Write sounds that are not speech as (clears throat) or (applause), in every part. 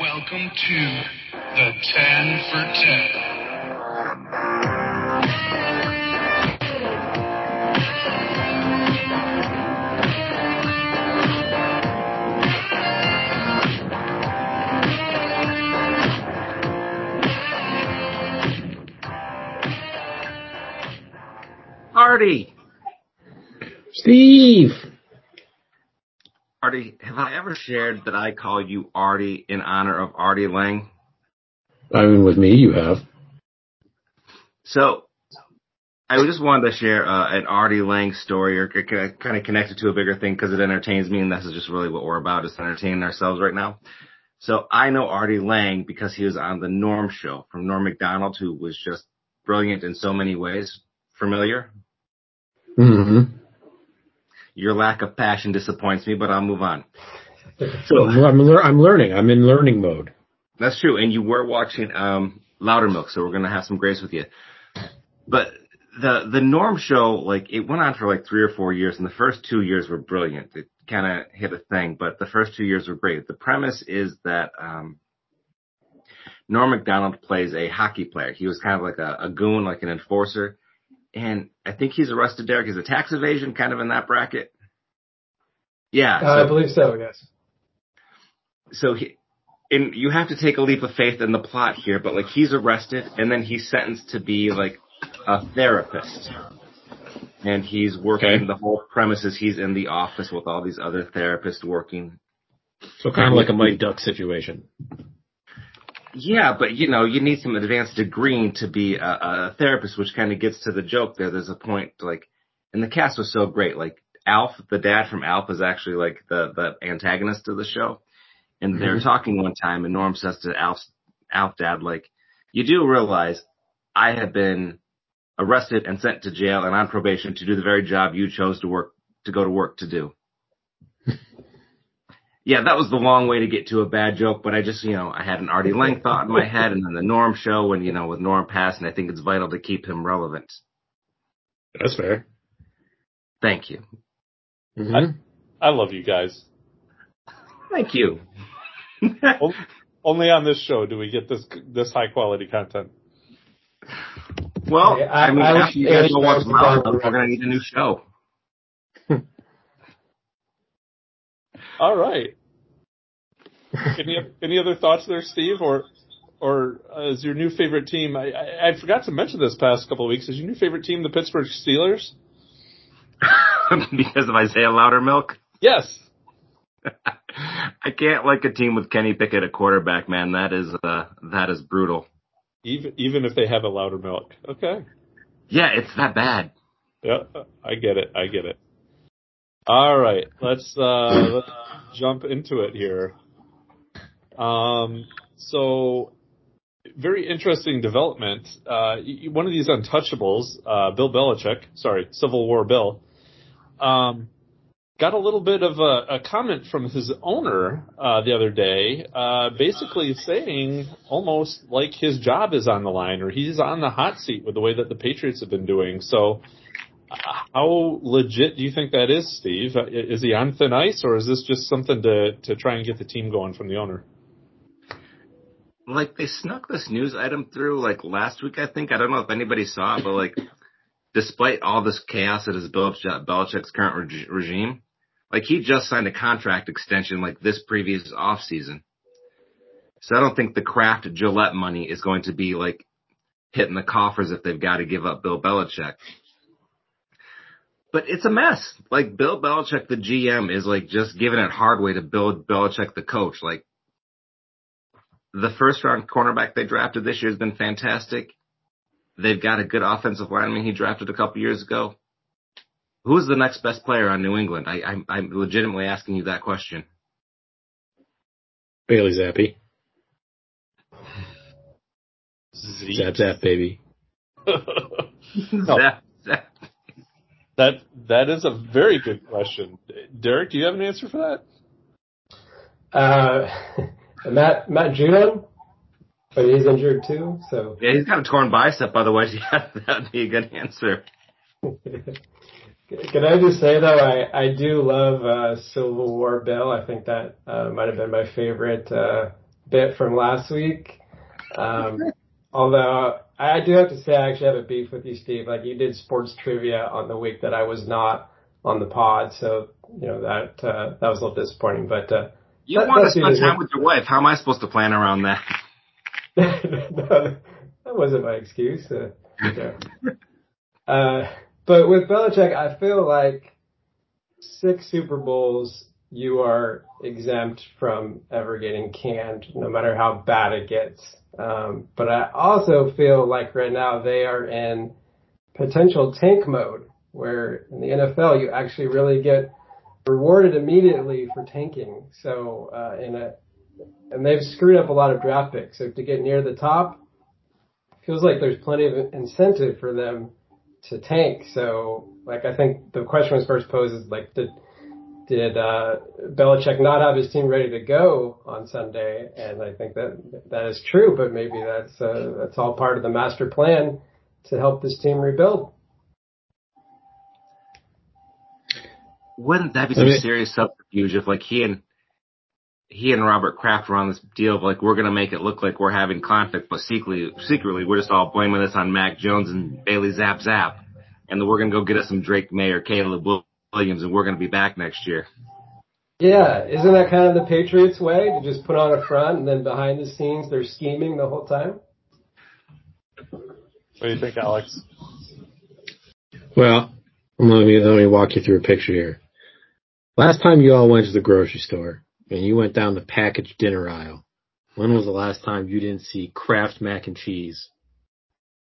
Welcome to the 10 for 10. Artie! Steve! Artie, have I ever shared that I call you Artie in honor of Artie Lange? I mean, with me, you have. So, I just wanted to share uh, an Artie Lange story or kind of connect it to a bigger thing because it entertains me and this is just really what we're about is entertaining ourselves right now. So I know Artie Lang because he was on the Norm show from Norm Macdonald who was just brilliant in so many ways. Familiar? Mm-hmm. Your lack of passion disappoints me, but I'll move on. So I'm, I'm learning. I'm in learning mode. That's true. And you were watching um Loudermilk, so we're gonna have some grace with you. But the the Norm show, like it went on for like three or four years, and the first two years were brilliant. It kind of hit a thing, but the first two years were great. The premise is that um Norm Macdonald plays a hockey player. He was kind of like a, a goon, like an enforcer. And I think he's arrested, Derek. Is a tax evasion kind of in that bracket? Yeah. Uh, I believe so, yes. so he, and you have to take a leap of faith in the plot here, but like he's arrested and then he's sentenced to be like a therapist. And he's working Okay. the whole premise is he's in the office with all these other therapists working. So kind of like a Mike Duck situation. Yeah, but you know, you need some advanced degree to be a, a therapist, which kind of gets to the joke there. There's a point like, and the cast was so great. Like Alf, the dad from Alf is actually like the, the antagonist of the show. And they're Mhm. talking one time and Norm says to Alf's, Alf dad, like, you do realize I have been arrested and sent to jail and on probation to do the very job you chose to work, to go to work to do. Yeah, that was the long way to get to a bad joke, but I just, you know, I had an Artie Lange thought in my (laughs) head and then the Norm show and, you know, with Norm passing, I think it's vital to keep him relevant. That's fair. Thank you. Mm-hmm. I love you guys. Thank you. (laughs) Only on this show do we get this this high quality content. well, I- I, mean, I- after you guys I- go watch I- we're gonna need a new show. (laughs) All right. Any any other thoughts there, Steve, or or uh, is your new favorite team? I, I, I forgot to mention this past couple of weeks. Is your new favorite team the Pittsburgh Steelers? (laughs) because of Isaiah Loudermilk. Yes. (laughs) I can't like a team with Kenny Pickett at quarterback, man. That is uh that is brutal. Even even if they have a Loudermilk. Okay. Yeah, it's that bad. Yeah, I get it. I get it. All right, let's uh, let's jump into it here. Um, so very interesting development. Uh, one of these untouchables, uh, Bill Belichick, sorry, Civil War Bill, um, got a little bit of a, a comment from his owner uh, the other day, uh, basically saying almost like his job is on the line or he's on the hot seat with the way that the Patriots have been doing. So. How legit do you think that is, Steve? Uh, Is he on thin ice, or is this just something to to try and get the team going from the owner? Like they snuck this news item through like last week, I think. I don't know if anybody saw it, but like, (laughs) despite all this chaos that is Belich- Belichick's current reg- regime, like he just signed a contract extension like this previous off season. So I don't think the Kraft Gillette money is going to be like hitting the coffers if they've got to give up Bill Belichick. But it's a mess. Like Bill Belichick, the GM, is like just giving it hard way to Bill Belichick, the coach. Like the first round cornerback they drafted this year has been fantastic. They've got a good offensive lineman he drafted a couple years ago. Who's the next best player on New England? I, I'm, I'm legitimately asking you that question. Bailey Zappe. Z- Zap zap baby. (laughs) That- that- that that is a very good question. Derek, do you have an answer for that? Uh, (laughs) Matt Matt Judon, but he's injured too. So yeah, he's got a torn bicep, otherwise, (laughs) yeah, that'd be a good answer. (laughs) can I just say though, I I do love uh, Civil War Bill. I think that uh, might have been my favorite uh, bit from last week. Um, (laughs) although I do have to say I actually have a beef with you, Steve. Like you did sports trivia on the week that I was not on the pod, so you know that uh, that was a little disappointing. But uh, You that- want to spend time with your wife. How am I supposed to plan around that? (laughs) no, that wasn't my excuse. Uh, yeah. uh, but with Belichick, I feel like six Super Bowls, you are exempt from ever getting canned, no matter how bad it gets. Um, but I also feel like right now they are in potential tank mode, where in the NFL you actually really get rewarded immediately for tanking. So uh, in a and they've screwed up a lot of draft picks. So to get near the top, feels like there's plenty of incentive for them to tank. So like I think the question was first posed is like did did uh, Belichick not have his team ready to go on Sunday? And I think that that is true, but maybe that's uh, that's all part of the master plan to help this team rebuild. Wouldn't that be I some mean- serious subterfuge if like he and he and Robert Kraft were on this deal of like we're gonna make it look like we're having conflict, but secretly secretly we're just all blaming this on Mac Jones and Bailey Zap Zap, and then we're gonna go get us some Drake Maye or Caleb Williams, and we're gonna be back next year. Yeah, isn't that kind of the Patriots way to just put on a front and then behind the scenes they're scheming the whole time? What do you think, Alex? Well, let me let me walk you through a picture here. Last time you all went to the grocery store and you went down the packaged dinner aisle, when was the last time you didn't see Kraft mac and cheese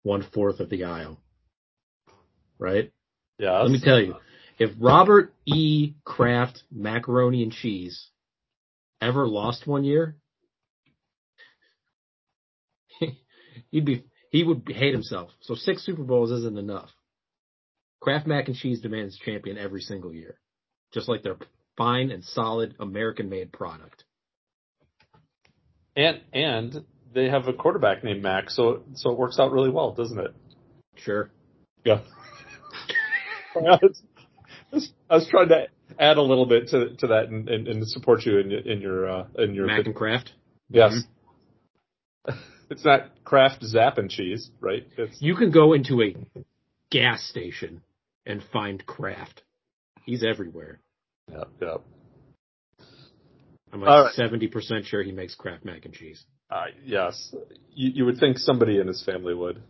one fourth of the aisle? Right? Yeah. Let me tell you, if Robert E. Kraft macaroni and cheese ever lost one year, (laughs) he'd be he would hate himself. So six Super Bowls isn't enough. Kraft mac and cheese demands champion every single year, just like their fine and solid American-made product. And and they have a quarterback named Mac, so so it works out really well, doesn't it? Sure. Yeah. (laughs) I was, I was trying to add a little bit to to that and, and, and support you in, your- in your uh, in your Mac and Kraft. yes. (laughs) It's not Kraft Zap and cheese, right? It's You can go into a gas station and find Kraft. He's everywhere. Yeah, yeah. I'm like seventy percent sure he makes Kraft mac and cheese. Uh, yes, you, you would think somebody in his family would.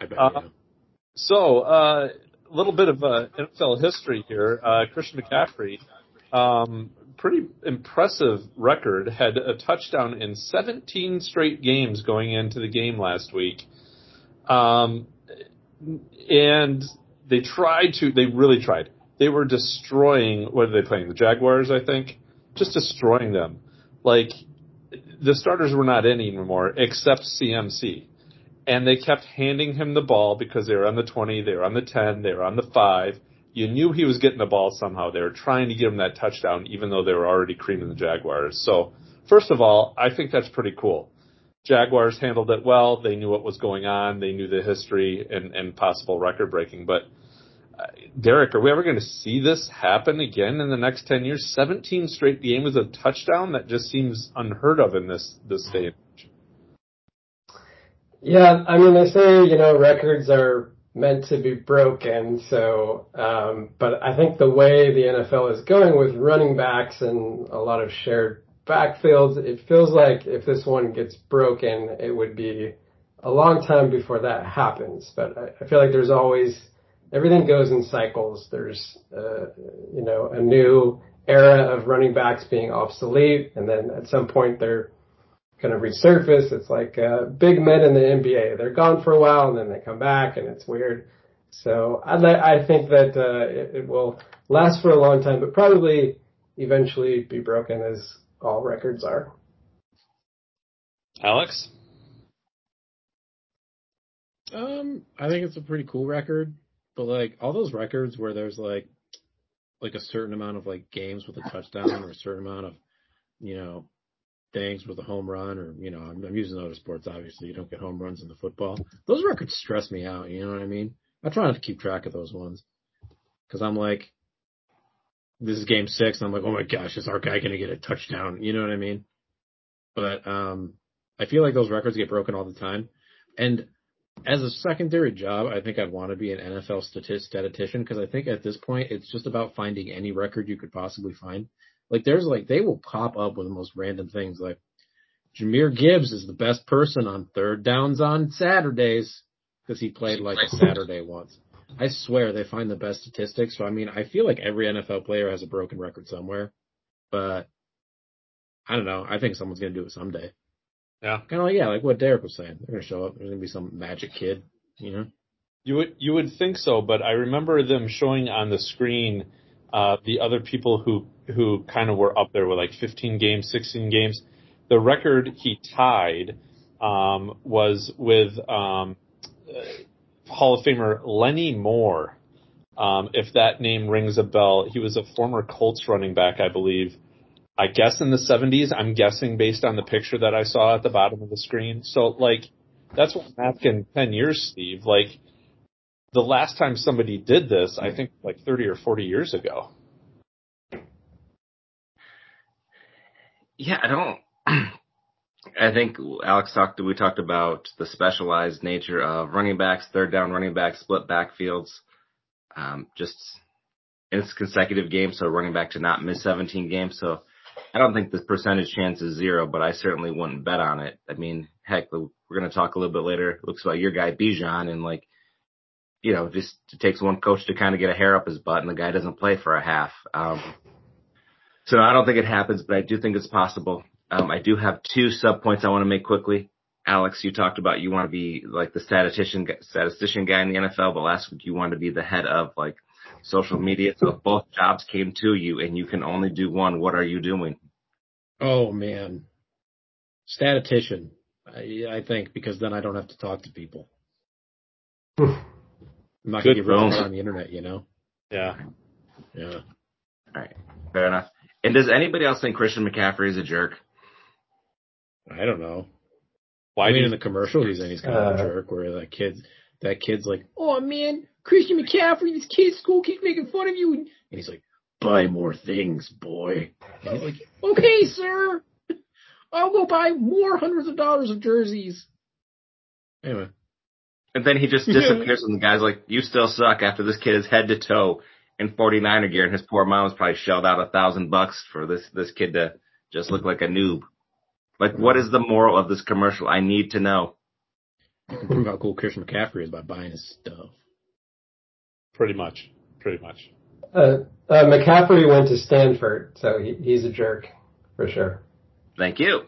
I bet. Uh, you know. So, uh, a little bit of uh, NFL history here. Uh, Christian McCaffrey, um, pretty impressive record, had a touchdown in 17 straight games going into the game last week. Um, and they tried to, they really tried. They were destroying, what are they playing? The Jaguars, I think? Just destroying them. Like, the starters were not in anymore, except CMC and they kept handing him the ball because they were on the 20, they were on the 10, they were on the 5. You knew he was getting the ball somehow. They were trying to give him that touchdown even though they were already creaming the Jaguars. So, first of all, I think that's pretty cool. Jaguars handled it well. They knew what was going on. They knew the history and, and possible record breaking. But, Derek, are we ever going to see this happen again in the next 10 years? 17 straight games with a touchdown? That just seems unheard of in this, this day. Yeah, I mean, they say, you know, records are meant to be broken. So, um, but I think the way the NFL is going with running backs and a lot of shared backfields, it feels like if this one gets broken, it would be a long time before that happens. But I, I feel like there's always, everything goes in cycles. There's, uh, you know, a new era of running backs being obsolete. And then at some point they're, kind of resurface. It's like uh, big men in the NBA. They're gone for a while and then they come back, and it's weird. So I I think that uh, it, it will last for a long time, but probably eventually be broken, as all records are. Alex? Um, I think it's a pretty cool record, but like all those records where there's like like a certain amount of like games with a touchdown or a certain amount of you know things with a home run or you know I'm, I'm using other sports obviously you don't get home runs in the football. Those records stress me out. You know what I mean? I try not to keep track of those ones because I'm like, this is game six, and I'm like, oh my gosh, is our guy gonna get a touchdown? You know what I mean? but um, I feel like those records get broken all the time. And as a secondary job, I think I'd want to be an NFL statist- statistician because I think at this point it's just about finding any record you could possibly find. Like there's like they will pop up with the most random things like Jahmyr Gibbs is the best person on third downs on Saturdays because he played like a Saturday once. I swear they find the best statistics. So I mean, I feel like every NFL player has a broken record somewhere, but I don't know. I think someone's gonna do it someday. Yeah. Kind of like yeah, like what Derek was saying. They're gonna show up. There's gonna be some magic kid, you know. You would you would think so, but I remember them showing on the screen uh, the other people who who kind of were up there with like 15 games, 16 games. The record he tied um, was with um, uh, Hall of Famer Lenny Moore. Um, if that name rings a bell, he was a former Colts running back, I believe. I guess in the 70s. I'm guessing based on the picture that I saw at the bottom of the screen. So like, that's what I'm asking 10 years, Steve. Like, the last time somebody did this, I think like 30 or 40 years ago. Yeah, I don't. (clears throat) I think Alex talked. We talked about the specialized nature of running backs, third down running backs, split backfields, um, just in consecutive games. So running back to not miss 17 games. So I don't think the percentage chance is zero, but I certainly wouldn't bet on it. I mean, heck, we're going to talk a little bit later. Looks about your guy Bijan, and like, you know, just it takes one coach to kind of get a hair up his butt, and the guy doesn't play for a half. Um, so I don't think it happens, but I do think it's possible. Um, I do have two sub points I want to make quickly. Alex, you talked about you want to be like the statistician statistician guy in the NFL, but last week you wanted to be the head of like social media. So if both jobs came to you and you can only do one, what are you doing? Oh man, statistician. I, I think because then I don't have to talk to people. I'm not Good gonna get ripped bones. on the internet, you know. Yeah. Yeah. All right, fair enough. And does anybody else think Christian McCaffrey is a jerk? I don't know. Why I do mean, in the commercial, he's in. He's kind of a Uh, jerk. Where that kid, that kid's like, "Oh man, Christian McCaffrey, this kid at school keeps making fun of you," and he's like, "Buy more things, boy." And he's like, "Okay, sir, I'll go buy more hundreds of dollars of jerseys." Anyway, And then he just disappears and the guy's like, you still suck after this kid is head to toe in 49er gear and his poor mom's probably shelled out a thousand bucks for this, this kid to just look like a noob. Like, what is the moral of this commercial? I need to know. you can prove how cool Christian McCaffrey is by buying his stuff. Pretty much? Pretty much. Uh, uh, McCaffrey went to Stanford, so he, he's a jerk for sure. Thank you.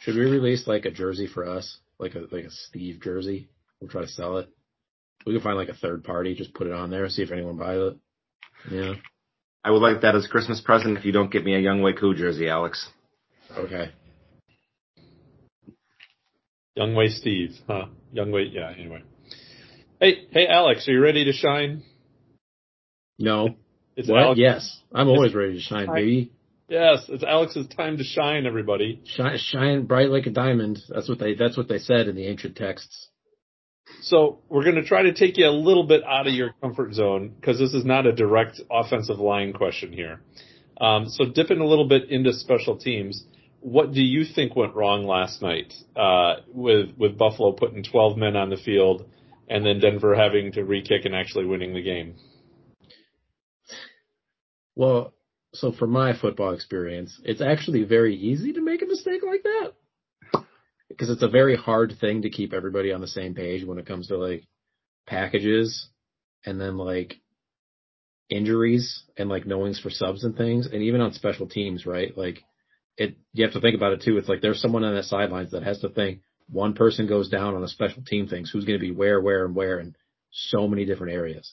Should we release like a jersey for us, like a like a Steve jersey? We'll try to sell it. We can find like a third party, just put it on there, see if anyone buys it. Yeah. I would like that as a Christmas present if you don't get me a Young Wei Koo jersey, Alex. Okay. Young Way Steve, huh? Young Way, yeah. Anyway. Hey, hey, Alex, are you ready to shine? No. It's What? Alex. Yes. I'm always ready to shine, baby. Yes, it's Alex's time to shine, everybody. Shine, shine bright like a diamond. That's what they. That's what they said in the ancient texts. So we're going to try to take you a little bit out of your comfort zone because this is not a direct offensive line question here. Um, so dipping a little bit into special teams, what do you think went wrong last night uh, with with Buffalo putting 12 men on the field and then Denver having to re-kick and actually winning the game? Well, so from my football experience, it's actually very easy to make a mistake like that because it's a very hard thing to keep everybody on the same page when it comes to like packages and then like injuries and like knowings for subs and things and even on special teams, right? Like it you have to think about it too. It's like there's someone on the sidelines that has to think one person goes down on a special team things who's going to be where, where, and where in so many different areas.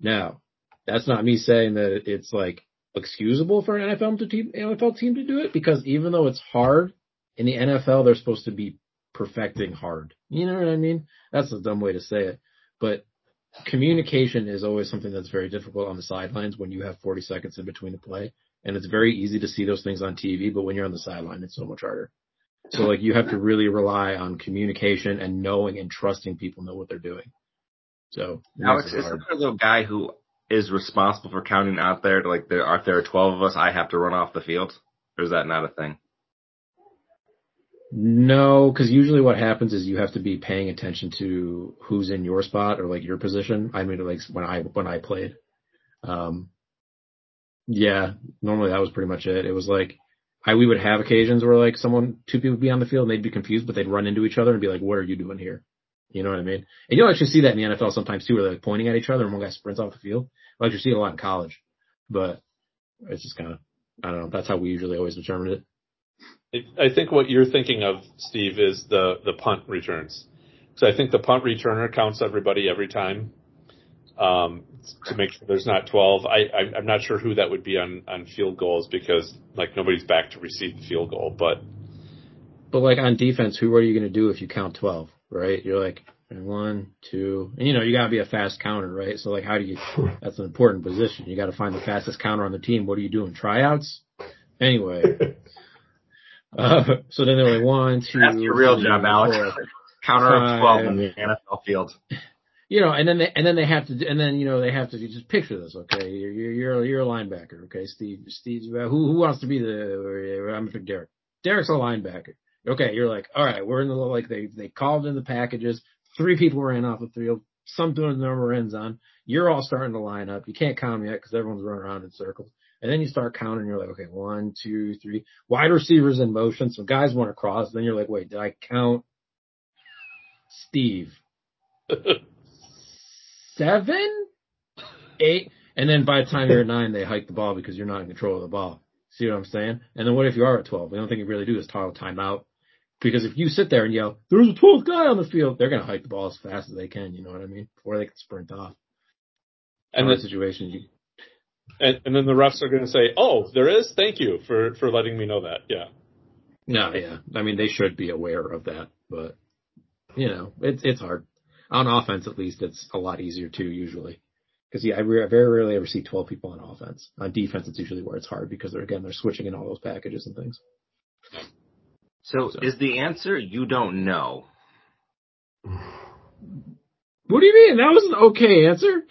Now, that's not me saying that it's like excusable for an NFL to team, NFL team to do it because even though it's hard in the NFL, they're supposed to be perfecting hard. You know what I mean? That's a dumb way to say it, but communication is always something that's very difficult on the sidelines when you have 40 seconds in between the play. And it's very easy to see those things on TV, but when you're on the sideline, it's so much harder. So like you have to really rely on communication and knowing and trusting people know what they're doing. So Alex, is there a little guy who is responsible for counting out there? Like, there are if there are 12 of us, I have to run off the field? Or is that not a thing? No, because usually what happens is you have to be paying attention to who's in your spot or like your position. I mean, like when I when I played, um, yeah, normally that was pretty much it. It was like I we would have occasions where like someone two people would be on the field and they'd be confused, but they'd run into each other and be like, "What are you doing here?" You know what I mean? And you'll actually see that in the NFL sometimes too, where they're like pointing at each other and one guy sprints off the field. Like you see it a lot in college, but it's just kind of I don't know. That's how we usually always determine it. I think what you're thinking of, Steve, is the the punt returns. So I think the punt returner counts everybody every time um, to make sure there's not 12. I, I'm not sure who that would be on on field goals because like nobody's back to receive the field goal, but But like on defense, who are you going to do if you count 12, right? You're like, one, two, and you know, you gotta be a fast counter, right? So like, how do you, (laughs) that's an important position. You gotta find the fastest counter on the team. What are you doing? Tryouts? Anyway. (laughs) Uh, so then they're like, one, two. That's your real three, job, Alex. four. Counter of twelve in the NFL field. You know, and then they, and then they have to, do- and then, you know, they have to just picture this, okay? You're, you're, you're, you're a linebacker, okay? Steve, Steve, who, who wants to be the, I'm for Derek. Derek's a linebacker. Okay, you're like, all right, we're in the, like, they, they called in the packages. Three people ran off the field. Some doing the number ends on. You're all starting to line up. You can't count 'em yet because everyone's running around in circles. And then you start counting. You're like, okay, one, two, three. Wide receivers in motion. Some guys want to cross. Then you're like, wait, did I count Steve? (laughs) Seven? Eight? And then by the time you're at nine, they hike the ball because you're not in control of the ball. See what I'm saying? And then what if you are at 12? The only thing you really do is a timeout. Because if you sit there and yell, there's a 12th guy on the field, they're going to hike the ball as fast as they can. You know what I mean? Before they can sprint off. and that situation, you, and, and then the refs are going to say, "Oh, there is. Thank you for for letting me know that." Yeah. No, yeah. I mean, they should be aware of that, but you know, it's it's hard. On offense, at least, it's a lot easier too. Usually, because yeah, I re- very rarely ever see twelve people on offense. On defense, it's usually where it's hard because they're again they're switching in all those packages and things. So, So- is the answer you don't know? What do you mean? That was an okay answer.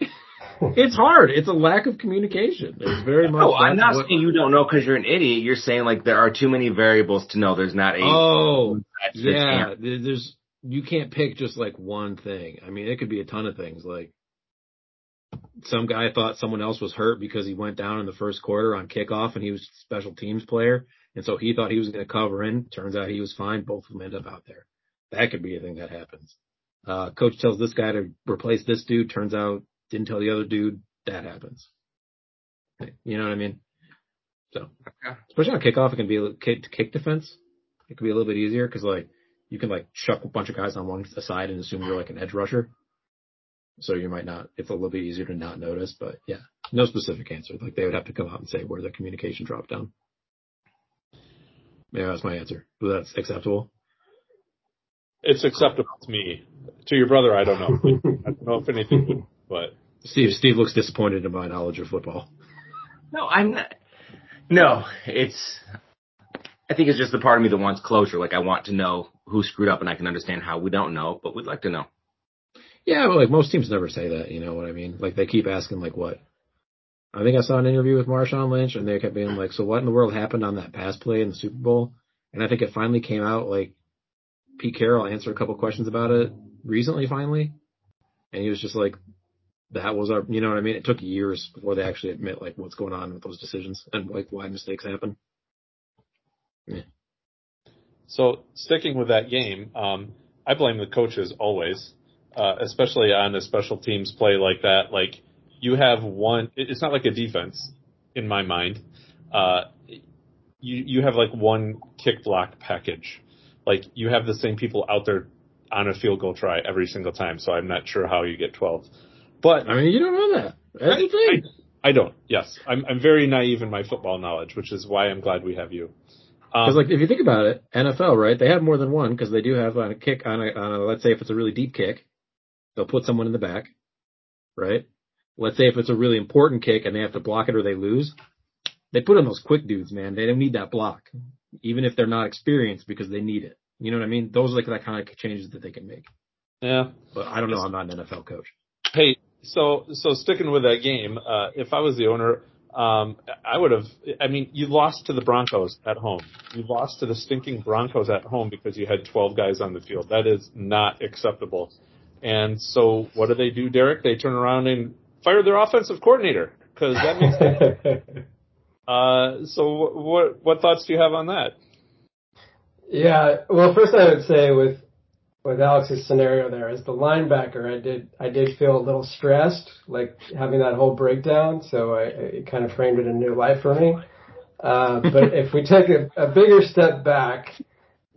it's hard. It's a lack of communication. It's very much. No, I'm not saying you don't know because you're an idiot. You're saying like there are too many variables to know. There's not a. Oh, yeah. There's you can't pick just like one thing. I mean, it could be a ton of things. Like some guy thought someone else was hurt because he went down in the first quarter on kickoff and he was a special teams player, and so he thought he was going to cover in. Turns out he was fine. Both of them end up out there. That could be a thing that happens. Uh, coach tells this guy to replace this dude. Turns out didn't tell the other dude. That happens. You know what I mean? So, Okay. especially on kickoff, it can be a little- kick, kick defense. It can be a little bit easier because like you can like chuck a bunch of guys on one side and assume you're like an edge rusher. So you might not. It's a little bit easier to not notice, but yeah, no specific answer. Like they would have to come out and say where the communication dropped down. Yeah, that's my answer. But that's acceptable. It's acceptable to me. To your brother, I don't know. (laughs) I don't know if anything, but Steve, Steve looks disappointed in my knowledge of football. No, I'm not. No, it's. I think it's just the part of me that wants closure. Like I want to know who screwed up, and I can understand how we don't know, but we'd like to know. Yeah, but like most teams never say that. You know what I mean? Like they keep asking like what. I think I saw an interview with Marshawn Lynch, and they kept being like, "So what in the world happened on that pass play in the Super Bowl?" And I think it finally came out like Pete Carroll answered a couple questions about it recently, finally, and he was just like, "That was our," you know what I mean? It took years before they actually admit like what's going on with those decisions and like why mistakes happen. Yeah. So sticking with that game, um, I blame the coaches always, uh, especially on a special teams play like that. Like you have one, it's not like a defense in my mind. Uh, you you have like one kick block package. Like you have the same people out there on a field goal try every single time. So I'm not sure how you get 12. But I mean, you don't know that. That's the thing. I don't. Yes, I'm I'm very naive in my football knowledge, which is why I'm glad we have you. Um, Because like if you think about it, NFL, right? They have more than one because they do have on a kick on a, on a let's say if it's a really deep kick, they'll put someone in the back, right? Let's say if it's a really important kick and they have to block it or they lose, they put in those quick dudes, man. They don't need that block, even if they're not experienced because they need it. You know what I mean? Those are like that kind of changes that they can make. yeah. But I don't know. I'm not an NFL coach. Hey, so so sticking with that game, uh, if I was the owner, Um, I would have. I mean, you lost to the Broncos at home. You lost to the stinking Broncos at home because you had 12 guys on the field. That is not acceptable. And so, what do they do, Derek? They turn around and fire their offensive coordinator because that makes. (laughs) uh, so, what what thoughts do you have on that? Yeah, well, first I would say with with Alex's scenario there as the linebacker, I did I did feel a little stressed, like having that whole breakdown. So I, it kind of framed it a new life for me. Uh, (laughs) but if we take a, a bigger step back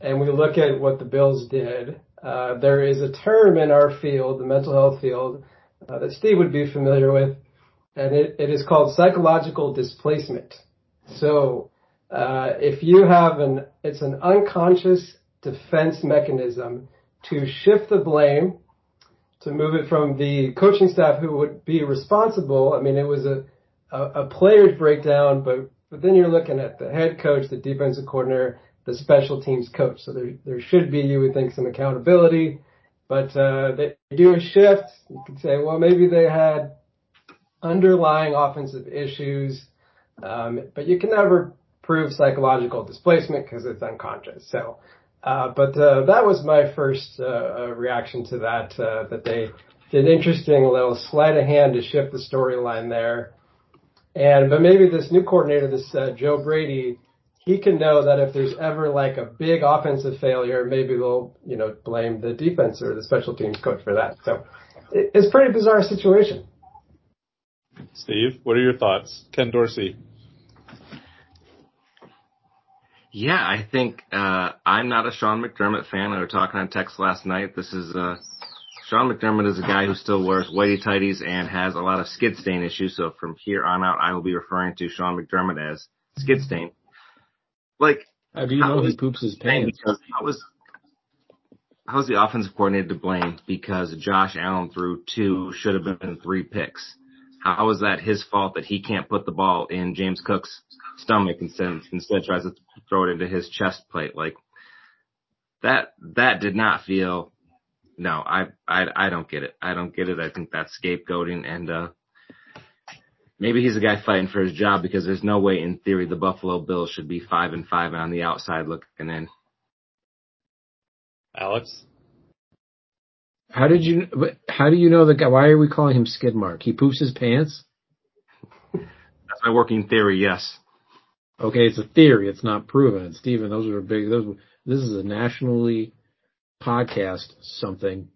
and we look at what the Bills did, uh, there is a term in our field, the mental health field, uh, that Steve would be familiar with, and it, it is called psychological displacement. So uh, if you have an, it's an unconscious defense mechanism to shift the blame, to move it from the coaching staff who would be responsible. I mean, it was a, a, a player's breakdown, but, but then you're looking at the head coach, the defensive coordinator, the special teams coach. So there, there should be, you would think, some accountability, but, uh, they do a shift. You could say, well, maybe they had underlying offensive issues. Um, but you can never prove psychological displacement because it's unconscious. So, uh, but uh, that was my first uh, uh reaction to that. Uh, that they did interesting little sleight of hand to shift the storyline there. And but maybe this new coordinator, this Joe Brady, he can know that if there's ever like a big offensive failure, maybe they'll you know blame the defense or the special teams coach for that. So it's a pretty bizarre situation. Steve, what are your thoughts? Ken Dorsey. Yeah, I think uh, I'm not a Sean McDermott fan. I was talking on text last night. This is uh, Sean McDermott is a guy who still wears whitey tighties and has a lot of skid stain issues. So from here on out, I will be referring to Sean McDermott as skid stain. Like, how do you know he poops his pants? How was how's the offensive coordinator to blame because Josh Allen threw two, should have been three picks? How is that his fault that he can't put the ball in James Cook's stomach instead instead tries to throw it into his chest plate? Like that that did not feel no, I I I don't get it. I don't get it. I think that's scapegoating and uh maybe he's a guy fighting for his job because there's no way in theory the Buffalo Bills should be five and five and on the outside looking in. Alex? How did you? How do you know the guy? Why are we calling him Skidmark? He poops his pants. That's my working theory. Yes. Okay, it's a theory. It's not proven. Stephen, those are big. Those. This is a nationally podcast something.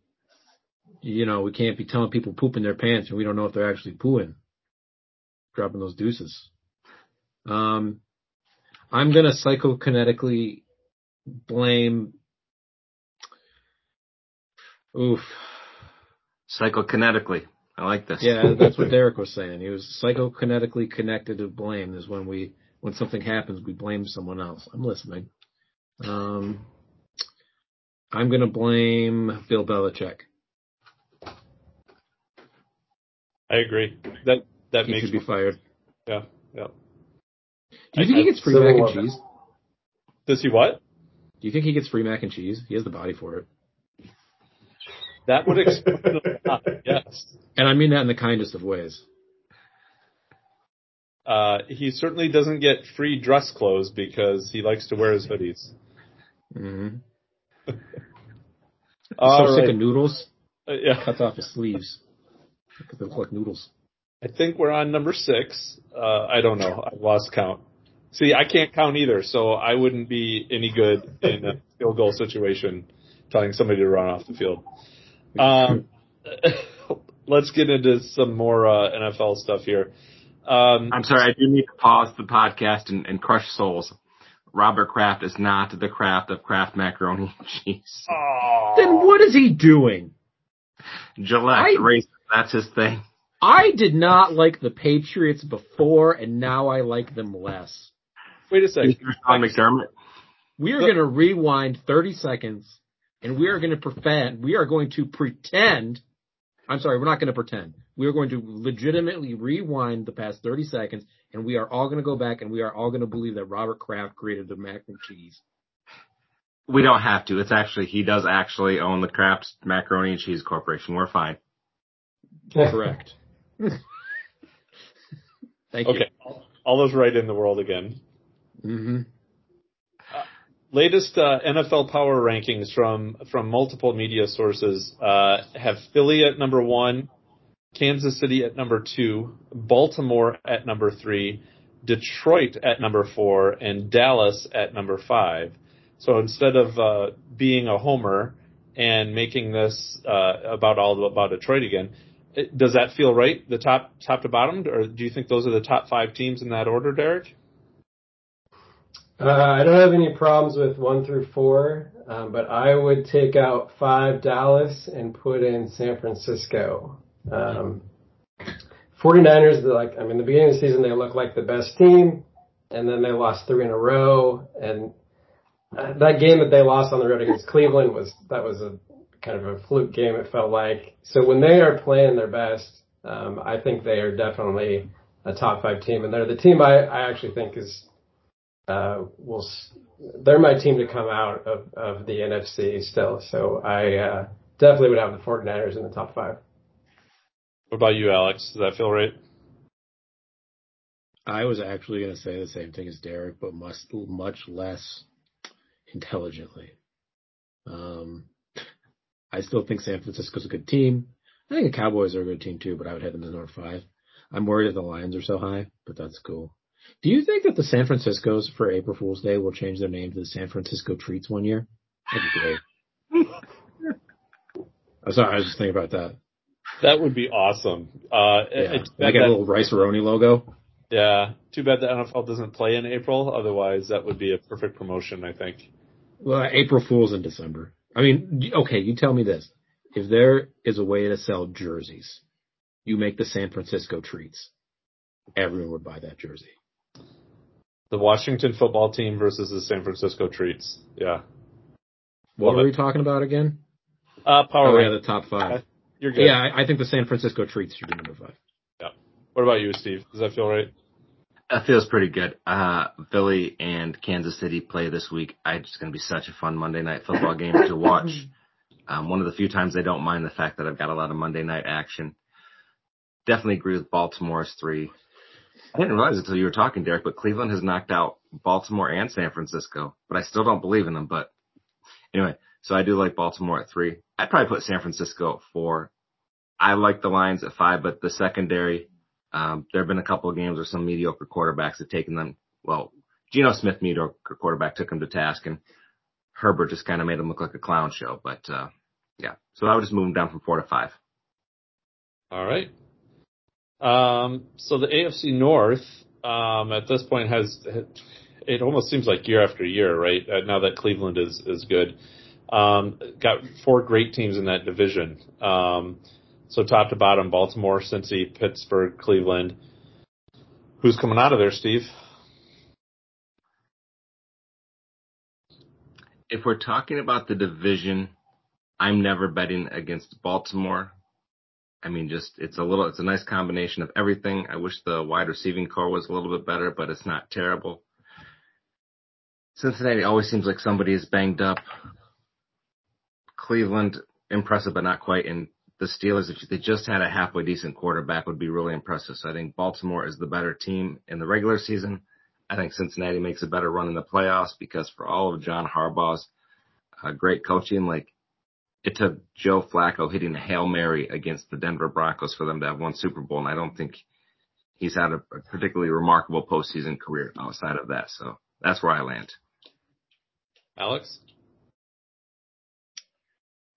You know, we can't be telling people pooping their pants and we don't know if they're actually pooing. Dropping those deuces. Um, I'm gonna psychokinetically blame Oof. Psychokinetically. I like this. Yeah, that's what (laughs) Derek was saying. He was psychokinetically connected to blame is when we when something happens we blame someone else. I'm listening. Um I'm gonna blame Bill Belichick. I agree. That that he makes should be fired. Yeah, yeah. Do you think he gets free mac and cheese? Does he what? Do you think he gets free mac and cheese? He has the body for it. That would explain (laughs) a lot, yes. And I mean that in the kindest of ways. Uh, he certainly doesn't get free dress clothes because he likes to wear his hoodies. Mm-hmm. (laughs) so right. sick of noodles. Uh, yeah. Cuts off his sleeves because they look like noodles. I think we're on number six. Uh, I don't know. I've lost count. See, I can't count either, so I wouldn't be any good in a (laughs) field goal situation telling somebody to run off the field. Um, (laughs) let's get into some more uh, NFL stuff here. Um, I'm sorry, I do need to pause the podcast and, and crush souls. Robert Kraft is not the Kraft of Kraft macaroni and cheese. Oh. Then what is he doing? Gillette, I, race, that's his thing. I did not like the Patriots before, and now I like them less. Wait a second. Sean McDermott. We are going to rewind 30 seconds and we are going to pretend, we are going to pretend, I'm sorry, we're not going to pretend. We are going to legitimately rewind the past 30 seconds and we are all going to go back and we are all going to believe that Robert Kraft created the mac and cheese. We don't have to. It's actually, he does actually own the Kraft Macaroni and Cheese Corporation. We're fine. Correct. (laughs) Thank okay. you. all those right in the world again. Mm-hmm. Latest uh, NFL power rankings from from multiple media sources uh, have Philly at number one, Kansas City at number two, Baltimore at number three, Detroit at number four, and Dallas at number five. So instead of uh, being a homer and making this uh, about all about Detroit again, it, does that feel right? The top top to bottom, or do you think those are the top five teams in that order, Derek? Uh, I don't have any problems with one through four, um, but I would take out five Dallas and put in San Francisco. Um, 49ers, like, I mean, the beginning of the season, they looked like the best team, and then they lost three in a row, and uh, that game that they lost on the road against Cleveland was, that was a kind of a fluke game, it felt like. So when they are playing their best, um, I think they are definitely a top five team, and they're the team I, I actually think is uh, will they're my team to come out of, of the NFC still. So I uh, definitely would have the 49ers in the top five. What about you, Alex? Does that feel right? I was actually going to say the same thing as Derek, but much much less intelligently. Um, I still think San Francisco's a good team. I think the Cowboys are a good team too, but I would have them as number five. I'm worried that the Lions are so high, but that's cool. Do you think that the San Franciscos for April Fool's Day will change their name to the San Francisco Treats one year? That'd be great. (laughs) I'm sorry, I was just thinking about that. That would be awesome. Uh, yeah. Like a little rice roni logo. Yeah. Too bad the NFL doesn't play in April. Otherwise, that would be a perfect promotion, I think. Well, April Fool's in December. I mean, okay, you tell me this. If there is a way to sell jerseys, you make the San Francisco treats. Everyone would buy that jersey. The Washington football team versus the San Francisco Treats. Yeah. What Love were it. we talking about again? Uh, power. Oh, yeah, the top five. You're good. Yeah, I, I, think the San Francisco Treats should be number five. Yeah. What about you, Steve? Does that feel right? That feels pretty good. Uh, Philly and Kansas City play this week. I just going to be such a fun Monday night football game to watch. (laughs) Um, one of the few times I don't mind the fact that I've got a lot of Monday night action. Definitely agree with Baltimore's three. I didn't realize it until you were talking, Derek, but Cleveland has knocked out Baltimore and San Francisco, but I still don't believe in them. But anyway, so I do like Baltimore at three. I'd probably put San Francisco at four. I like the Lions at five, but the secondary, um, there have been a couple of games where some mediocre quarterbacks have taken them. Well, Geno Smith, mediocre quarterback, took him to task, and Herbert just kind of made him look like a clown show. But uh, yeah, so I would just move him down from four to five. All right. Um, so the AFC North um, at this point has it almost seems like year after year, right? Uh, now that Cleveland is is good, um, got four great teams in that division. Um, so top to bottom, Baltimore, Cincy, Pittsburgh, Cleveland. Who's coming out of there, Steve? If we're talking about the division, I'm never betting against Baltimore I mean, just it's a little, it's a nice combination of everything. I wish the wide receiving corps was a little bit better, but it's not terrible. Cincinnati always seems like somebody is banged up. Cleveland, impressive, but not quite. And the Steelers, if they just had a halfway decent quarterback, would be really impressive. So I think Baltimore is the better team in the regular season. I think Cincinnati makes a better run in the playoffs because for all of John Harbaugh's uh, great coaching, like it took Joe Flacco hitting a Hail Mary against the Denver Broncos for them to have one Super Bowl. And I don't think he's had a, a particularly remarkable postseason career outside of that. So that's where I land. Alex?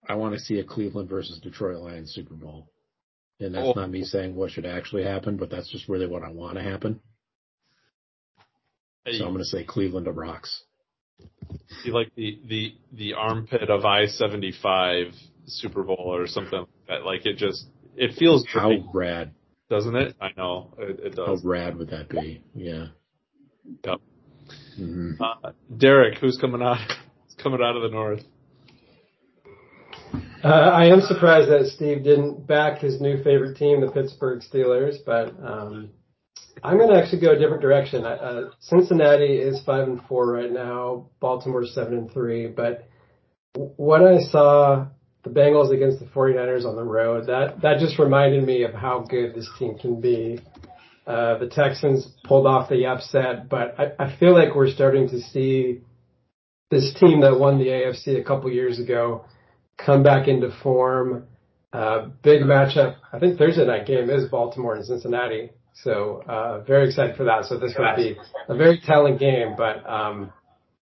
I want to see a Cleveland versus Detroit Lions Super Bowl. And that's oh. not me saying what should actually happen, but that's just really what I want to happen. Hey. So I'm going to say Cleveland to rocks see like the the the armpit of I seventy five Super Bowl or something like that. Like it just it feels how great, rad, doesn't it? I know it, it, does. How rad would that be? Yeah. Yep. Mm-hmm. Uh, Derek, who's coming out? (laughs) coming out of the north. Uh, I am surprised that Steve didn't back his new favorite team, the Pittsburgh Steelers, but um, I'm going to actually go a different direction. Uh, Cincinnati is five and four right now. Baltimore seven and three. But when I saw the Bengals against the 49ers on the road, that that just reminded me of how good this team can be. Uh, the Texans pulled off the upset, but I, I feel like we're starting to see this team that won the AFC a couple years ago come back into form. Uh, big matchup. I think Thursday night game is Baltimore and Cincinnati. So, uh, very excited for that. So this will be a very telling game, but, um,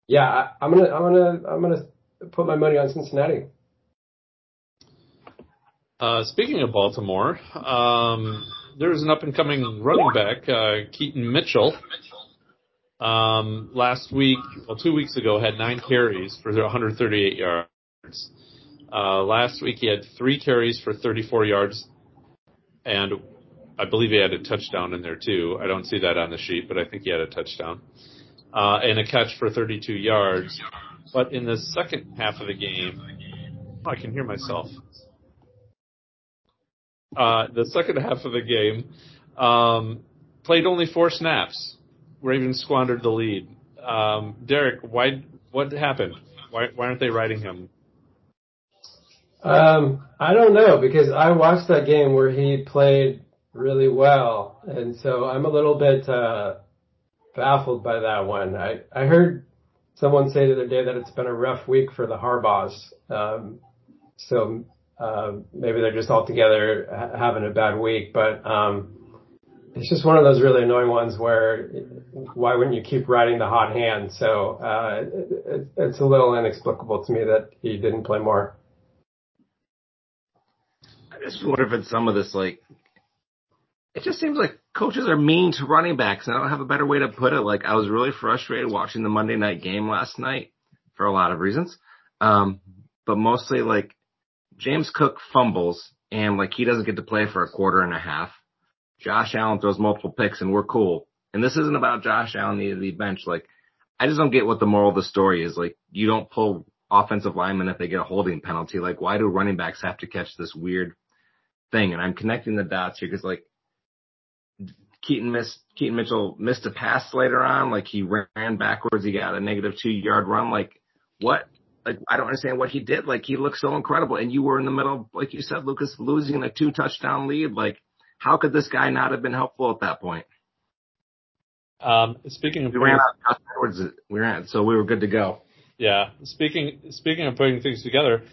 yeah, I, I'm gonna, I'm gonna, I'm gonna put my money on Cincinnati. Uh, speaking of Baltimore, um, there's an up and coming running back, uh, Keaton Mitchell. Um, last week, well, two weeks ago, had nine carries for 138 yards. Uh, last week he had three carries for 34 yards, and I believe he had a touchdown in there too. I don't see that on the sheet, but I think he had a touchdown uh, and a catch for 32 yards. But in the second half of the game, oh, I can hear myself. Uh, the second half of the game, um, played only four snaps. Ravens squandered the lead. Um, Derek, why? What happened? Why, why aren't they riding him? Um, I don't know because I watched that game where he played really well, and so I'm a little bit uh, baffled by that one. I I heard someone say the other day that it's been a rough week for the Harbaughs. Um, so uh, maybe they're just all together ha- having a bad week, but um, it's just one of those really annoying ones where why wouldn't you keep riding the hot hand? So uh, it, it's a little inexplicable to me that he didn't play more. Just wonder if it's some of this like. It just seems like coaches are mean to running backs, and I don't have a better way to put it. Like I was really frustrated watching the Monday night game last night for a lot of reasons, um, but mostly like James Cook fumbles and like he doesn't get to play for a quarter and a half. Josh Allen throws multiple picks and we're cool. And this isn't about Josh Allen needing to be benched. Like I just don't get what the moral of the story is. Like you don't pull offensive linemen if they get a holding penalty. Like why do running backs have to catch this weird thing? And I'm connecting the dots here because like Keaton missed Keaton Mitchell missed a pass later on. Like he ran backwards. He got a negative two yard run. Like what? Like I don't understand what he did. Like he looked so incredible, and you were in the middle, like you said, Lucas, losing a two touchdown lead. Like how could this guy not have been helpful at that point? Um, speaking of we ran out towards it. We ran, so we were good to go. Yeah. Speaking speaking of putting things together,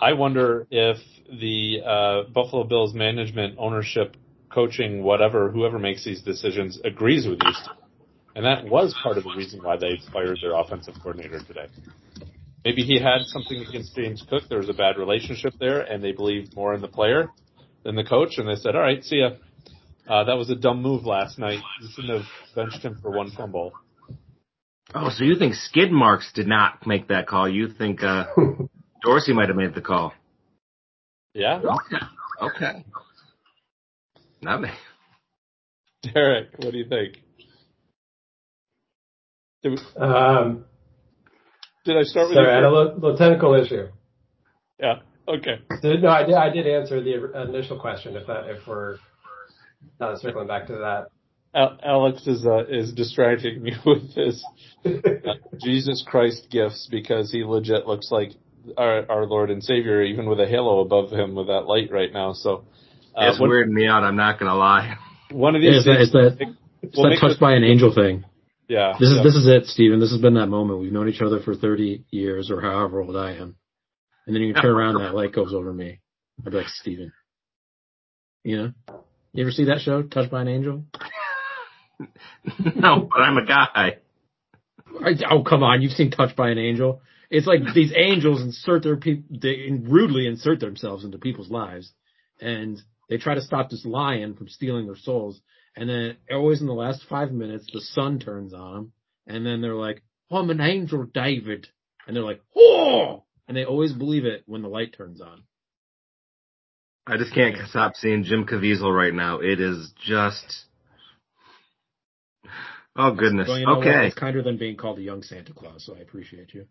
I wonder if the uh, Buffalo Bills management, ownership, coaching, whatever, whoever makes these decisions agrees with these. And that was part of the reason why they fired their offensive coordinator today. Maybe he had something against James Cook. There was a bad relationship there, and they believed more in the player than the coach, and they said, "All right, see ya." Uh, that was a dumb move last night. You shouldn't have benched him for one fumble. Oh, so you think skid marks did not make that call? You think uh, (laughs) Dorsey might have made the call? Yeah. Okay. Okay. Not me. Derek, what do you think? Did, we, Um, did I start with sorry, I had a you? little, little technical issue. Yeah. Okay. Did, no, I did, I did answer the initial question. If that, if we're not circling back to that. Alex is uh, is distracting me (laughs) with his uh, (laughs) Jesus Christ gifts because he legit looks like our, our Lord and Savior, even with a halo above him with that light right now. So uh, It's weirding me out. I'm not gonna lie. one of Yeah, these it's that, that, things- it's we'll that touched by an angel thing. yeah. This is yeah. this is it, Steven. This has been that moment. We've known each other for 30 years or however old I am. And then you turn around and that light goes over me. I'd be like, Steven. You know? You ever see that show, Touched by an Angel? (laughs) no, but I'm a guy. I, oh, come on. You've seen Touched by an Angel. It's like these angels insert their pe- they rudely insert themselves into people's lives. And they try to stop this lion from stealing their souls. And then always in the last five minutes, the sun turns on them. And then they're like, oh, I'm an angel, David. And they're like, oh! And they always believe it when the light turns on. I just can't stop seeing Jim Caviezel right now. It is just. Oh goodness. Well, you know what? okay. It's kinder than being called a young Santa Claus, so I appreciate you.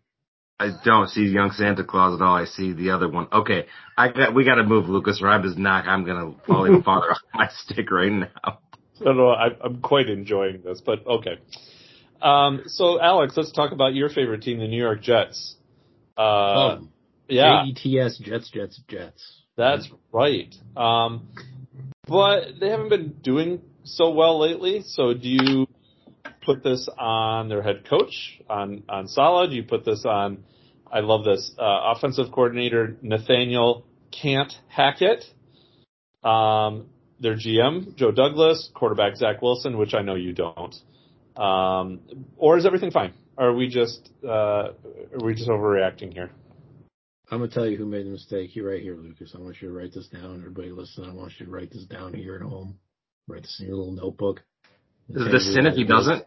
I don't see young Santa Claus at all. I see the other one. Okay, I got. We got to move, Lucas, or I'm just not. I'm gonna fall even farther off my (laughs) stick right now. I don't know. I, I'm quite enjoying this, but okay. Um, so, Alex, let's talk about your favorite team, the New York Jets. Uh, oh, yeah, J-E-T-S, Jets, Jets, Jets. that's right. Um, but they haven't been doing so well lately. So do you put this on their head coach on on Saleh? Do you put this on? I love this uh, offensive coordinator Nathaniel can't hack it. Um, their GM Joe Douglas, quarterback Zach Wilson, which I know you don't. Um, or is everything fine? Are we just uh, are we just overreacting here? I'm gonna tell you who made the mistake. You right here, Lucas. I want you to write this down. Everybody listen, I want you to write this down here at home. Write this in your little notebook. Is it a sin if he doesn't?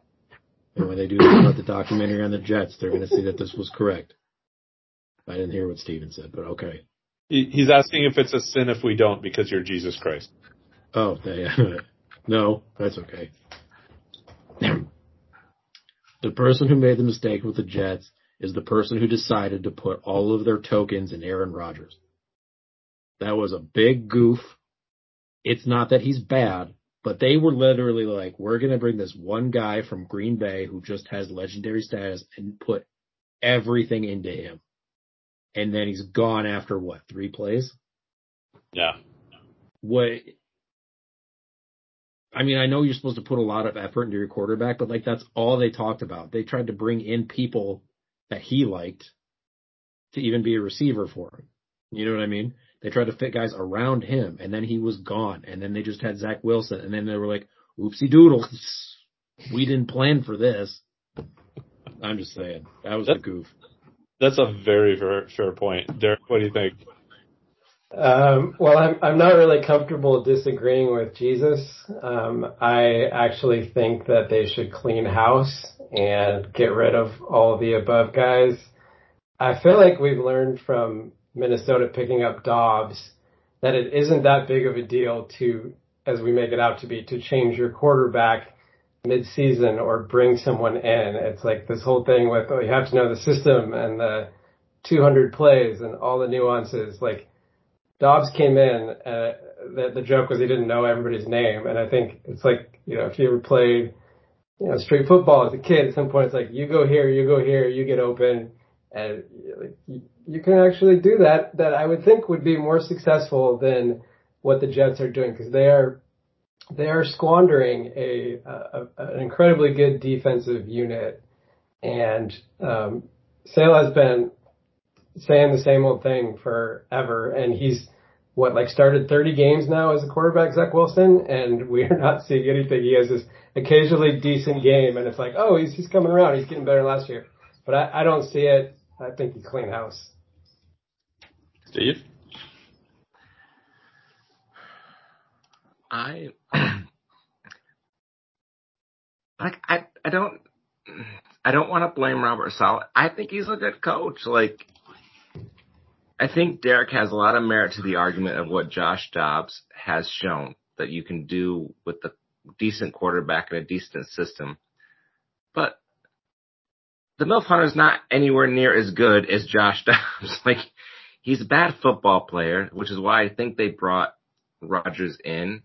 And when they do about the documentary on the Jets, they're gonna see that this was correct. I didn't hear what Steven said, but okay. He's asking if it's a sin if we don't because you're Jesus Christ. Oh, (laughs) no, that's okay. (clears throat) the person who made the mistake with the Jets is the person who decided to put all of their tokens in Aaron Rodgers. That was a big goof. It's not that he's bad, but they were literally like, we're going to bring this one guy from Green Bay who just has legendary status and put everything into him. And then he's gone after what, three plays? Yeah. What, I mean, I know you're supposed to put a lot of effort into your quarterback, but like that's all they talked about. They tried to bring in people that he liked to even be a receiver for him. You know what I mean? They tried to fit guys around him and then he was gone and then they just had Zach Wilson and then they were like, oopsie doodles. We didn't plan for this. I'm just saying. That was That's, a goof. That's a very, very fair point. Derek, what do you think? Um, well, I'm I'm not really comfortable disagreeing with Jesus. Um, I actually think that they should clean house and get rid of all the above guys. I feel like we've learned from Minnesota picking up Dobbs that it isn't that big of a deal to, as we make it out to be, to change your quarterback mid-season or bring someone in. It's like this whole thing with, oh, you have to know the system and the 200 plays and all the nuances. Like Dobbs came in, uh, the, the joke was he didn't know everybody's name. And I think it's like, you know, if you ever played, you know, street football as a kid, at some point it's like, you go here, you go here, you get open. And like, you, can actually do that, that I would think would be more successful than what the Jets are doing because they are, they are squandering a, a, an incredibly good defensive unit. And, um, Saleh has been saying the same old thing forever. And he's what like started 30 games now as a quarterback, Zach Wilson, and (laughs) we are not seeing anything. He has this occasionally decent game, and it's like, oh, he's he's coming around. He's getting better last year. But I, I don't see it. I think he's clean house. Steve. I (clears throat) like I I don't I don't want to blame Robert Saleh. I think he's a good coach. Like I think Derek has a lot of merit to the argument of what Josh Dobbs has shown that you can do with a decent quarterback and a decent system. But the MILF Hunter is not anywhere near as good as Josh (laughs) Dobbs. like, he's a bad football player, which is why I think they brought Rodgers in.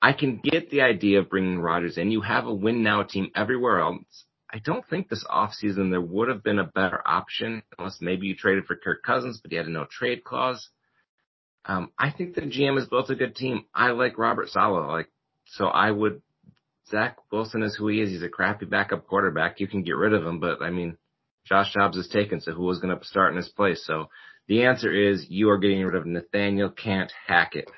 I can get the idea of bringing Rodgers in. You have a win now team everywhere else. I don't think this offseason there would have been a better option unless maybe you traded for Kirk Cousins, but he had a no trade clause. Um, I think the GM has built a good team. I like Robert Saleh. Like, so I would, Zach Wilson is who he is. He's a crappy backup quarterback. You can get rid of him, but I mean, Josh Dobbs is taken, so who was going to start in his place? So the answer is you are getting rid of Nathaniel Can't Hack It.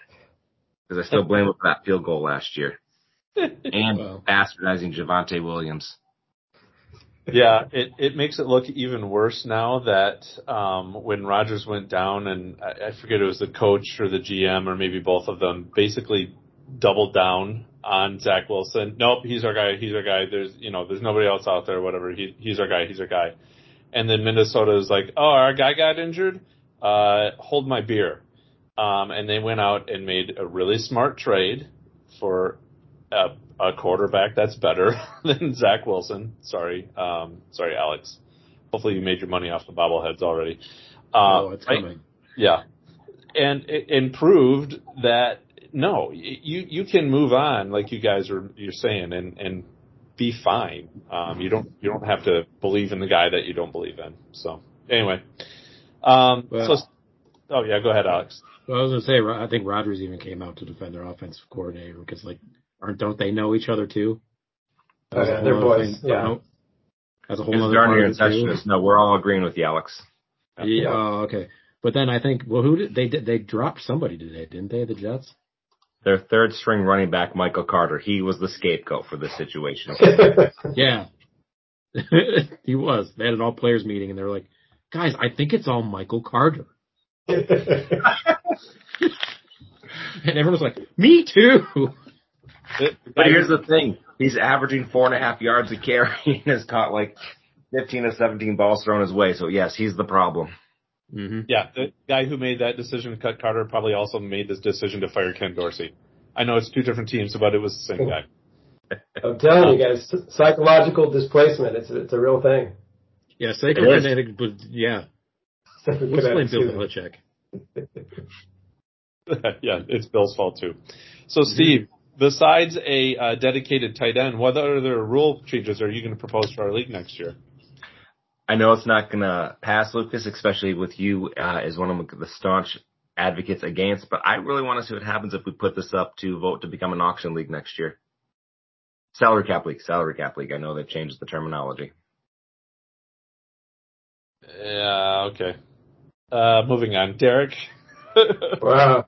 Because I still blame him for that field goal last year. (laughs) And Wow. bastardizing Javonte Williams. yeah, it, it makes it look even worse now that um, when Rodgers went down, and I, I forget it was the coach or the GM or maybe both of them, basically doubled down on Zach Wilson. Nope, he's our guy. He's our guy. There's you know there's nobody else out there. Whatever. He he's our guy. He's our guy. And then Minnesota is like, oh, our guy got injured. Uh, hold my beer. Um, and they went out and made a really smart trade for a, a quarterback that's better (laughs) than Zach Wilson. Sorry, um, sorry, Alex. Hopefully you made your money off the bobbleheads already. Uh, oh, it's right- coming. yeah, and and proved that no, you you can move on like you guys are you're saying and and be fine. Um, you don't you don't have to believe in the guy that you don't believe in. So anyway, um, Well- so oh yeah, go ahead, Alex. Well, I was gonna say, I think Rodgers even came out to defend their offensive coordinator because, like, Or don't they know each other too? Oh, yeah, they're boys. thing. Yeah. No. That's a whole other darn near of in it touch too. No, we're all agreeing with the Alex. Yeah. Oh, okay. But then I think, well, who did they did they dropped somebody today, didn't they? The Jets. Their third string running back, Michael Carter, he was the scapegoat for this situation. (laughs) Yeah. (laughs) he was. They had an all players meeting and they were like, guys, I think it's all Michael Carter. (laughs) And everyone's like, me too. The- the But here's the thing: he's averaging four and a half yards a carry and has caught like fifteen to seventeen balls thrown his way. So yes, he's the problem. hmm Yeah, the guy who made that decision to cut Carter probably also made this decision to fire Ken Dorsey. I know it's two different teams, but it was the same guy. I'm telling you guys, psychological displacement, it's, it's a real thing. Yeah, It is. psychokinetic, but yeah. (laughs) Let's blame Bill Belichick. (laughs) yeah, it's Bill's fault too. So Steve, besides a uh, dedicated tight end, what other rule changes are you going to propose for our league next year? I know it's not gonna pass, Lucas, especially with you uh, as one of the staunch advocates against. But I really want to see what happens if we put this up to vote to become an auction league next year. Salary cap league, salary cap league. I know they've changed the terminology. Yeah, okay. Uh, moving on, Derek. (laughs) Wow.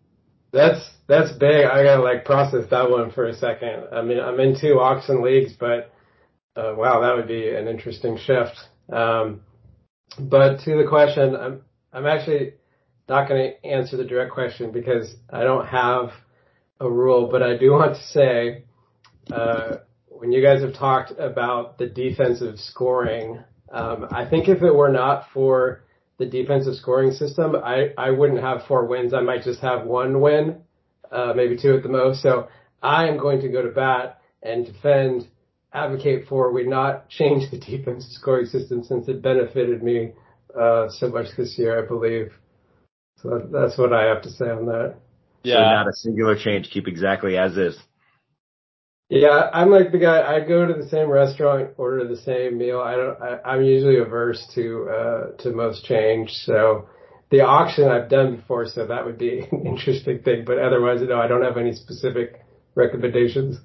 That's that's big. I gotta like process that one for a second. I mean, I'm in two auction leagues, but uh, wow, that would be an interesting shift. Um, but to the question, I'm I'm actually not going to answer the direct question because I don't have a rule, but I do want to say uh, when you guys have talked about the defensive scoring, um, I think if it were not for the defensive scoring system, I, I wouldn't have four wins. I might just have one win, uh, maybe two at the most. So I am going to go to bat and defend, advocate for we not change the (laughs) defensive scoring system since it benefited me uh, so much this year, I believe. So that's what I have to say on that. So not a singular change. Keep exactly as is. Yeah, I'm like the guy. I go to the same restaurant, order the same meal. I don't. I, I'm usually averse to uh, to most change. So the auction I've done before, so that would be (laughs) an interesting thing. But otherwise, no, I don't have any specific recommendations.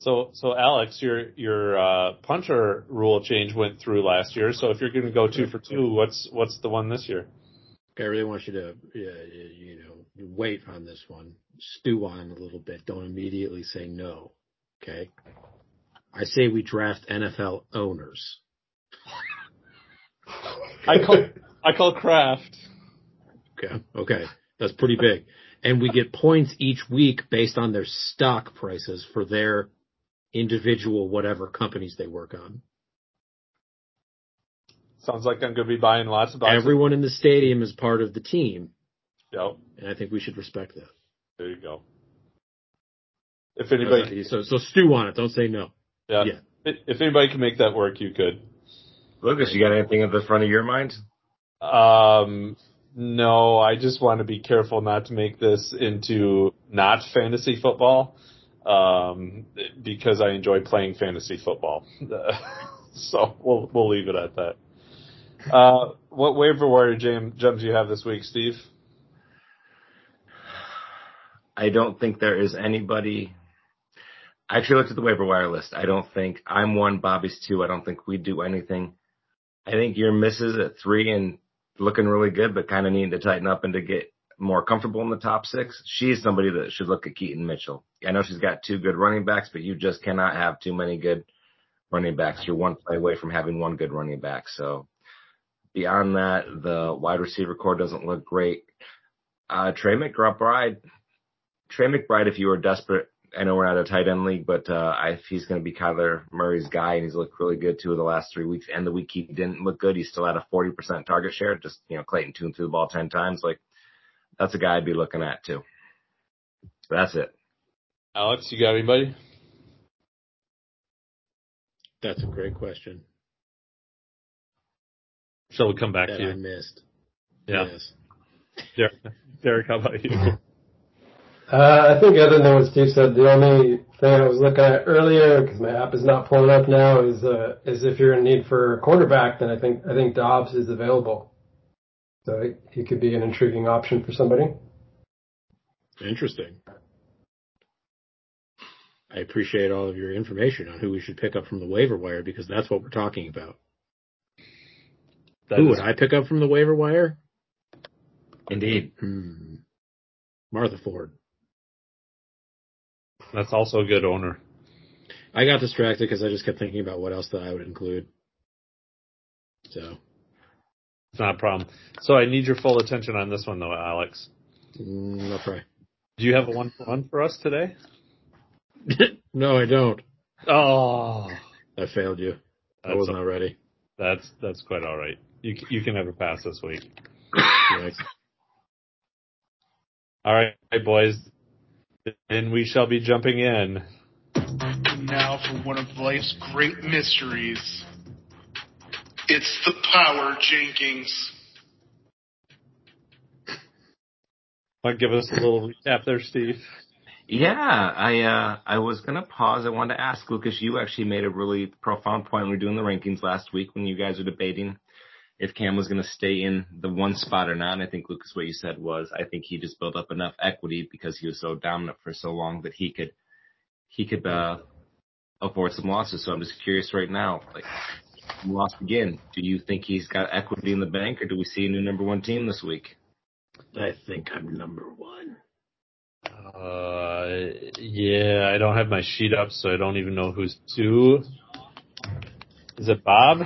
So, so Alex, your your uh, punter rule change went through last year. So, if you're going to go two for two, what's what's the one this year? I really want you to, yeah, you know, wait on this one, stew on a little bit. Don't immediately say no. Okay. I say we draft NFL owners. I call I call Kraft. Okay. Okay. That's pretty big. And we get points each week based on their stock prices for their individual whatever companies they work on. Sounds like I'm going to be buying lots of boxes. Everyone in the stadium is part of the team, Yep, and I think we should respect that. there you go. If anybody, So, so stew on it. Don't say no. yeah, yeah. If- if anybody can make that work, you could. Lucas, you got anything at the front of your mind? Um, no, I just want to be careful not to make this into not fantasy football, um, because I enjoy playing fantasy football. (laughs) so we'll we'll leave it at that. Uh, what waiver wire jam gems you have this week, Steve? I don't think there is anybody. I actually looked at the waiver wire list. I don't think I'm one, Bobby's two. I don't think we do anything. I think your misses at three and looking really good, but kind of needing to tighten up and to get more comfortable in the top six. She's somebody that should look at Keaton Mitchell. I know she's got two good running backs, but you just cannot have too many good running backs. You're one play away from having one good running back. So beyond that, the wide receiver corps doesn't look great. Uh, Trey McBride, Trey McBride, if you were desperate, I know we're not a tight end league, but uh, I, if he's going to be Kyler Murray's guy, and he's looked really good too of the last three weeks, and the week he didn't look good, he still had a 40% target share. Just you know, Clayton tuned through the ball 10 times. Like that's a guy I'd be looking at too. That's it. Alex, you got anybody? That's a great question Shall we'll come back that to I you? missed. Yeah. Yes. Derek, Derek, how about you? (laughs) Uh, I think other than what Steve said, the only thing I was looking at earlier, because my app is not pulling up now, is uh, is if you're in need for a quarterback, then I think I think Dobbs is available. So he- he could be an intriguing option for somebody. Interesting. I appreciate all of your information on who we should pick up from the waiver wire because that's what we're talking about. That who is- would I pick up from the waiver wire? Indeed. Hmm. Martha Ford. That's also a good owner. I got distracted because I just kept thinking about what else that I would include. So, It's not a problem. So I need your full attention on this one though, Alex. mm, I'll try. Do you have a one for one for us today? (laughs) no, I don't. Oh, I failed you. I That's was not ready. that's that's quite all right. You you can have a pass this week. (laughs) All right, boys. Then we shall be jumping in. Now for one of life's great mysteries. It's the Power Jenkins. Want to give us a little recap there, Steve? Yeah, I uh I was gonna pause. I wanted to ask Lucas. You actually made a really profound point. when We were doing the rankings last week when you guys were debating if Cam was gonna stay in the one spot or not. And I think Lucas, what you said was, I think he just built up enough equity because he was so dominant for so long that he could he could uh avoid some losses. So I'm just curious right now, like lost again. Do you think he's got equity in the bank, or do we see a new number one team this week? I think I'm number one. Uh, yeah, I don't have my sheet up, so I don't even know who's two. Is it Bob?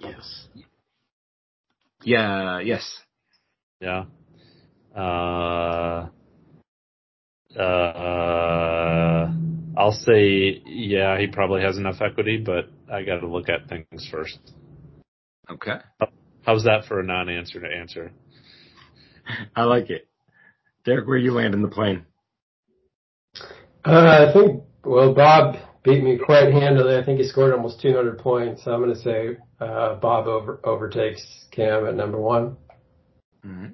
Yes. Yeah. Yes. Yeah. Uh, uh, I'll say, yeah, he probably has enough equity, but I got to look at things first. Okay. How's that for a non-answer to answer? I like it. Derek, where you land in the plane? Uh, I think, well, Bob beat me quite handily. I think he scored almost 200 points. So I'm going to say uh, Bob over, overtakes Cam at number one. Alright.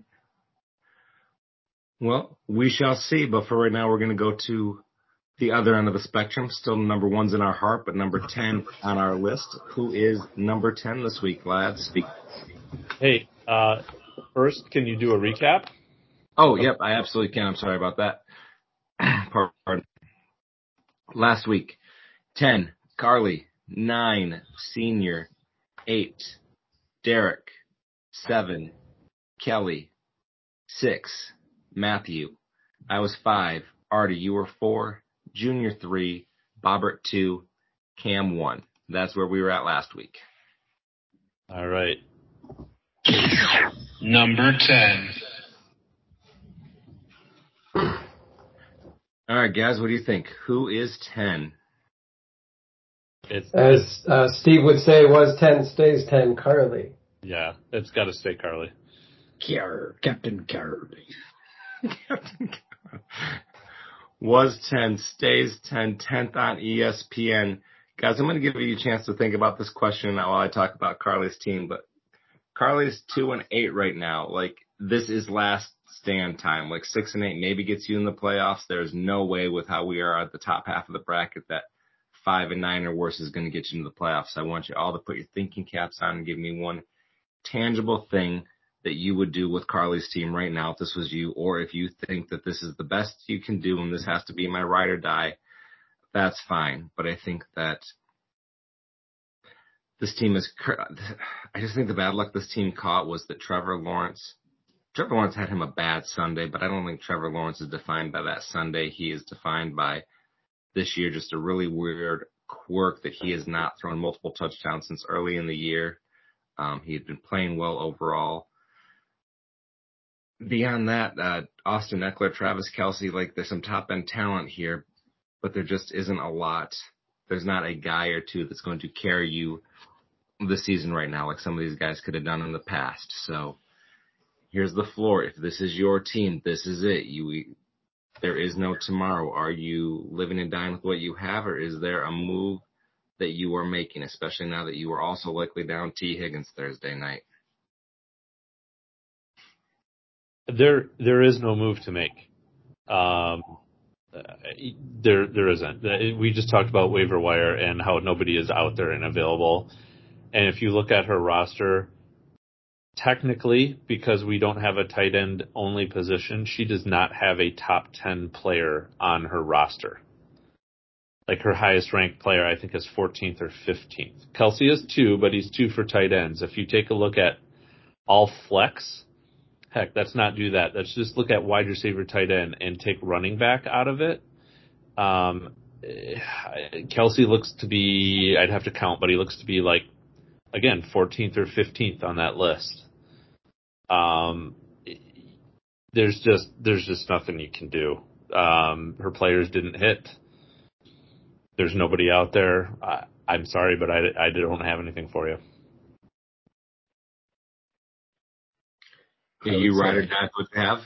Well, we shall see, but for right now, we're going to go to the other end of the spectrum. Still number one's in our heart, but number 10 on our list. Who is number 10 this week, lads? Hey, uh, first, can you do a recap? Oh, yep, I absolutely can. I'm sorry about that. (clears throat) Pardon. Last week, 10, Carly, 9, Senior, 8, Derek, 7, Kelly, 6, Matthew. I was 5, Artie, you were 4, Junior 3, Bobbert 2, Cam 1. That's where we were at last week. All right. Number 10. All right, guys, what do you think? Who is 10? It's, it's As uh, Steve would say, was 10, stays 10, Carly. yeah, it's got to stay Carly. Car- Captain Carly. Captain Carly. Was 10, stays 10, 10th on ESPN. Guys, I'm going to give you a chance to think about this question while I talk about Carly's team, but Carly's 2 and 8 right now. Like, this is last stand time. Like, 6 and 8 maybe gets you in the playoffs. There's no way with how we are at the top half of the bracket that 5 and 9 or worse is going to get you into the playoffs. I want you all to put your thinking caps on and give me one tangible thing that you would do with Carly's team right now if this was you, or if you think that this is the best you can do and this has to be my ride or die, that's fine. But I think that this team is, I just think the bad luck this team caught was that Trevor Lawrence, Trevor Lawrence had him a bad Sunday, but I don't think Trevor Lawrence is defined by that Sunday. He is defined by this year just a really weird quirk that he has not thrown multiple touchdowns since early in the year. Um, he had been playing well overall beyond that, uh, Austin Ekeler, Travis Kelce, like there's some top end talent here, but there just isn't a lot. There's not a guy or two that's going to carry you the season right now, like some of these guys could have done in the past. So here's the floor. If this is your team, this is it. You, there is no tomorrow. Are you living and dying with what you have, or is there a move that you are making, especially now that you are also likely down Tee Higgins Thursday night? There, there is no move to make. Um, there, there isn't. We just talked about waiver wire and how nobody is out there and available. And if you look at her roster, technically, because we don't have a tight end only position, she does not have a top 10 player on her roster. Like her highest ranked player, I think, is 14th or 15th. Kelce is two, but he's two for tight ends. If you take a look at all flex, heck, let's not do that. Let's just look at wide receiver, tight end, and take running back out of it. Um, (sighs) Kelce looks to be, I'd have to count, but he looks to be like, again, 14th or 15th on that list. Um, there's just, there's just nothing you can do. Um, her players didn't hit there's nobody out there. I, I'm sorry, but I, I don't have anything for you. Yeah, you ride or die what you have.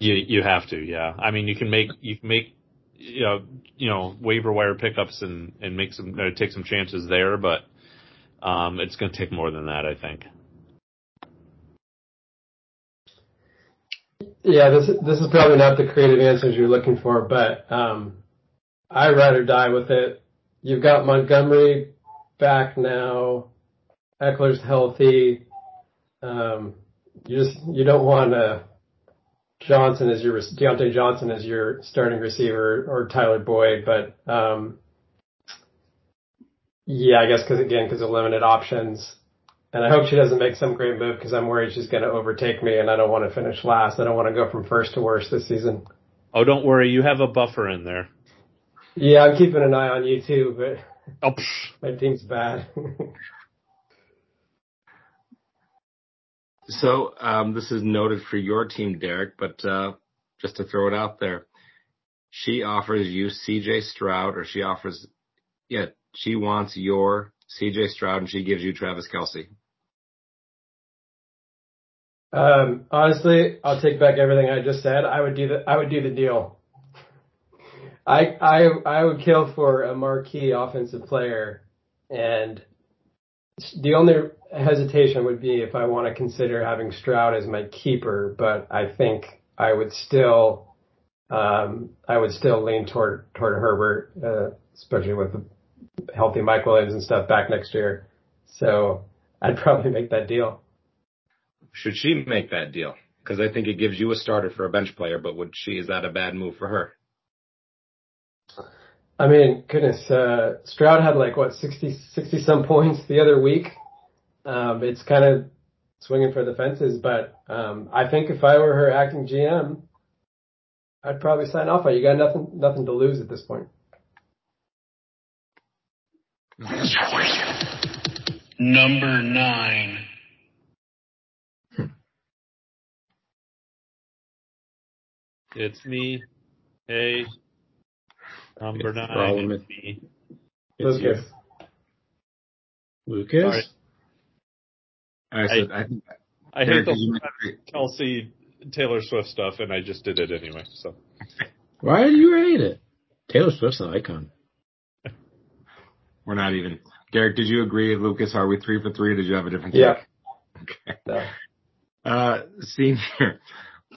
You you have to, yeah. I mean, you can make you can make you know you know waiver wire pickups and and make some uh, take some chances there, but um, it's going to take more than that, I think. Yeah, this this is probably not the creative answers you're looking for, but um, I ride or die with it. You've got Montgomery back now. Ekeler's healthy. Um, you just you don't want uh, Johnson as your Diontae Johnson as your starting receiver or Tyler Boyd, but um, yeah, I guess because again because of limited options. And I hope she doesn't make some great move because I'm worried she's going to overtake me, and I don't want to finish last. I don't want to go from first to worst this season. Oh, don't worry, you have a buffer in there. Yeah, I'm keeping an eye on you too, but oh, (laughs) my team's bad. (laughs) so um, this is noted for your team, Derek, but uh, just to throw it out there, she offers you C.J. Stroud, or she offers, yeah, she wants your C.J. Stroud, and she gives you Travis Kelce. Um, honestly, I'll take back everything I just said. I would do the I would do the deal. I I I would kill for a marquee offensive player, and the only hesitation would be if I want to consider having Stroud as my keeper, but I think I would still um, I would still lean toward toward Herbert, uh, especially with the healthy Mike Williams and stuff back next year. So I'd (laughs) probably make that deal. Should she make that deal? Because I think it gives you a starter for a bench player, but would she? Is that a bad move for her? I mean, goodness, uh, Stroud had like what 60, 60 some (laughs) points the other week. Um, it's kind of swinging for the fences, but um, I think if I were her acting GM, I'd probably sign off on. You got nothing, nothing to lose at this point. Number nine. It's me. Hey, Number It's nine. problem It's with- me. It's you. Lucas. Lucas? Sorry. All right, so I, think I hate the did you make- Kelce Taylor Swift stuff, and I just did it anyway. So Why do you hate it? Taylor Swift's an icon. we're not even. Derek, did you agree, Lucas? Are we three for three? Or did you have a different? Yeah. take? Okay. No. Uh, senior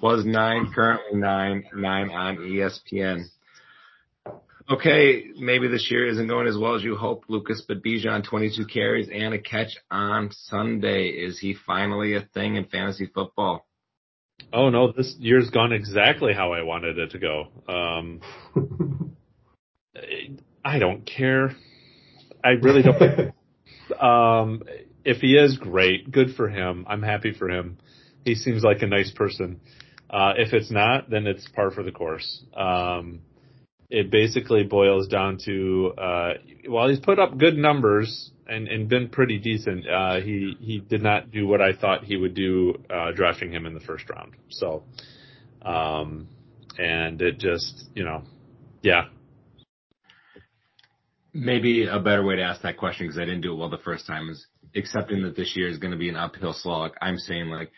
was nine, currently nine, nine on ESPN. Okay, maybe this year isn't going as well as you hope, Lucas, but Bijan 22 carries and a catch on Sunday. Is he finally a thing in fantasy football? Oh no, this year's gone exactly how I wanted it to go. Um, (laughs) I don't care. I really don't. um, if he is great, good for him. I'm happy for him. He seems like a nice person. Uh, if it's not, then it's par for the course. Um, it basically boils down to, uh, while he's put up good numbers and, and been pretty decent, uh, he, he did not do what I thought he would do, uh, drafting him in the first round. So, um, and it just, you know, yeah, Maybe a better way to ask that question because I didn't do it well the first time is accepting that this year is going to be an uphill slog. I'm saying like,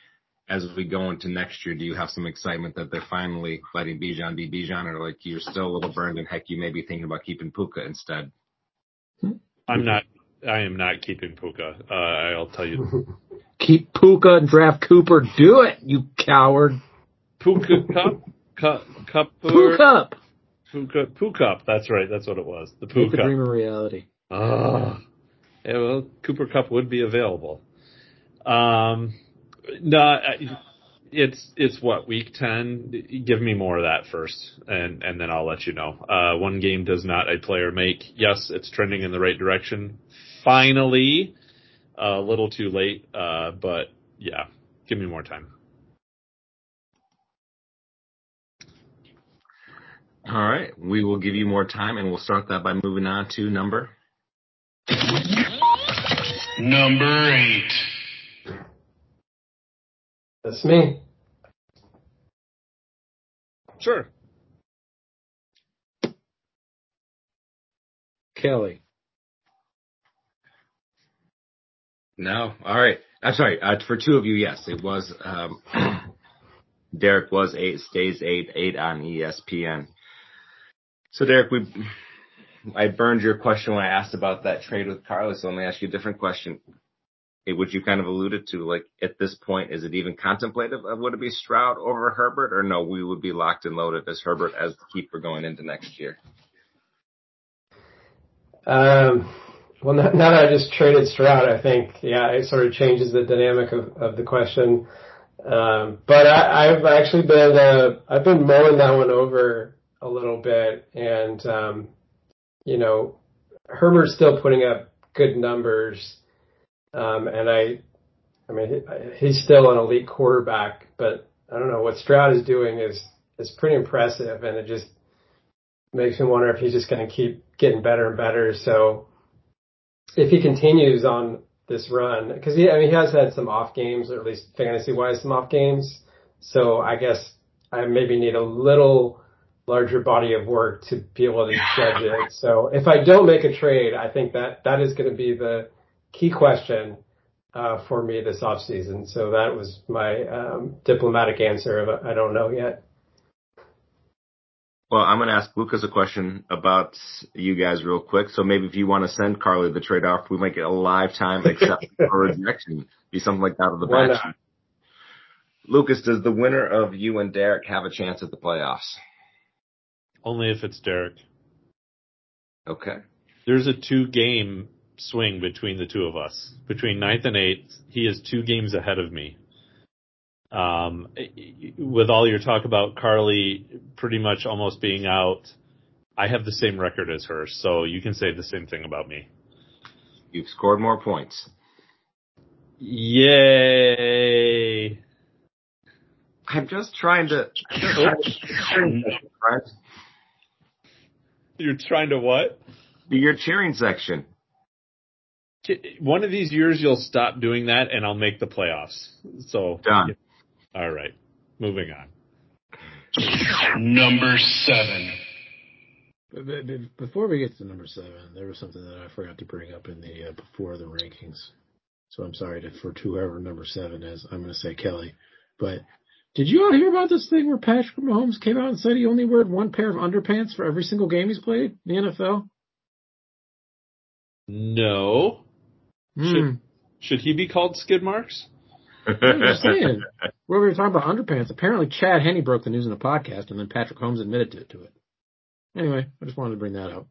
as we go into next year, do you have some excitement that they're finally letting Bijan be Bijan or like you're still a little burned and heck, you may be thinking about keeping Puka instead? I'm not, I am not keeping Puka. Uh, I'll tell you. (laughs) Keep Puka and draft Cooper. Do it, you coward. Puka Cup? (laughs) Cup? Cup? Puka. Puka, Puka. That's right. That's what it was. The Make the Puka. dream a reality. Ah, yeah, well, Cooper Kupp would be available. Um, no, I, it's it's what week ten. Give me more of that first, and and then I'll let you know. Uh, one game does not a player make. Yes, it's trending in the right direction. Finally, a little too late, uh, but yeah, give me more time. All right, we will give you more time, and we'll start that by moving on to number. Number eight. That's me. Sure. Kelly. No. All right. I'm sorry. Uh, for two of you, yes, it was. Um, (clears throat) Derek was eight, stays eight, eight on ESPN. So Derek, we, I burned your question when I asked about that trade with Carlos. So let me ask you a different question. Which you kind of alluded to, like at this point, is it even contemplative of would it be Stroud over Herbert, or no? We would be locked and loaded as Herbert as the keeper going into next year. Um, well, now that I just traded Stroud, I think, yeah, it sort of changes the dynamic of, of the question. Um, but I, I've actually been, uh, I've been mulling that one over a little bit and, um, you know, Herbert's still putting up good numbers. Um, and I, I mean, he, he's still an elite quarterback, but I don't know what Stroud is doing is, is pretty impressive and it just makes me wonder if he's just going to keep getting better and better. So if he continues on this run, because he, I mean, he has had some off games, or at least fantasy wise, some off games. So I guess I maybe need a little larger body of work to be able to judge it. So if I don't make a trade, I think that that is going to be the key question uh, for me this offseason. So that was my um, diplomatic answer of I don't know yet. Well, I'm going to ask Lucas a question about you guys real quick. So maybe if you want to send Carly the trade off, we might get a live time accept or (laughs) rejection. Be something like that of the Why batch. not? Lucas, does the winner of you and Derek have a chance at the playoffs? Only if it's Derek. Okay. There's a two game swing between the two of us. Between ninth and eighth, he is two games ahead of me. Um, with all your talk about Carly pretty much almost being out, I have the same record as her, so you can say the same thing about me. You've scored more points. Yay! I'm just trying to. Just trying to? You're trying to what? Your cheering section. One of these years you'll stop doing that and I'll make the playoffs. So Done. All right. Moving on. Number seven. Before we get to number seven, there was something that I forgot to bring up in the uh, before the rankings. So I'm sorry to, for whoever number seven is. I'm going to say Kelly. But did you all hear about this thing where Patrick Mahomes came out and said he only wore one pair of underpants for every single game he's played in the NFL? No. Hmm. Should he be called skid marks? I'm just. Where we were talking about underpants, apparently Chad Henne broke the news in a podcast, and then Patrick Mahomes admitted to, to it. Anyway, I just wanted to bring that up.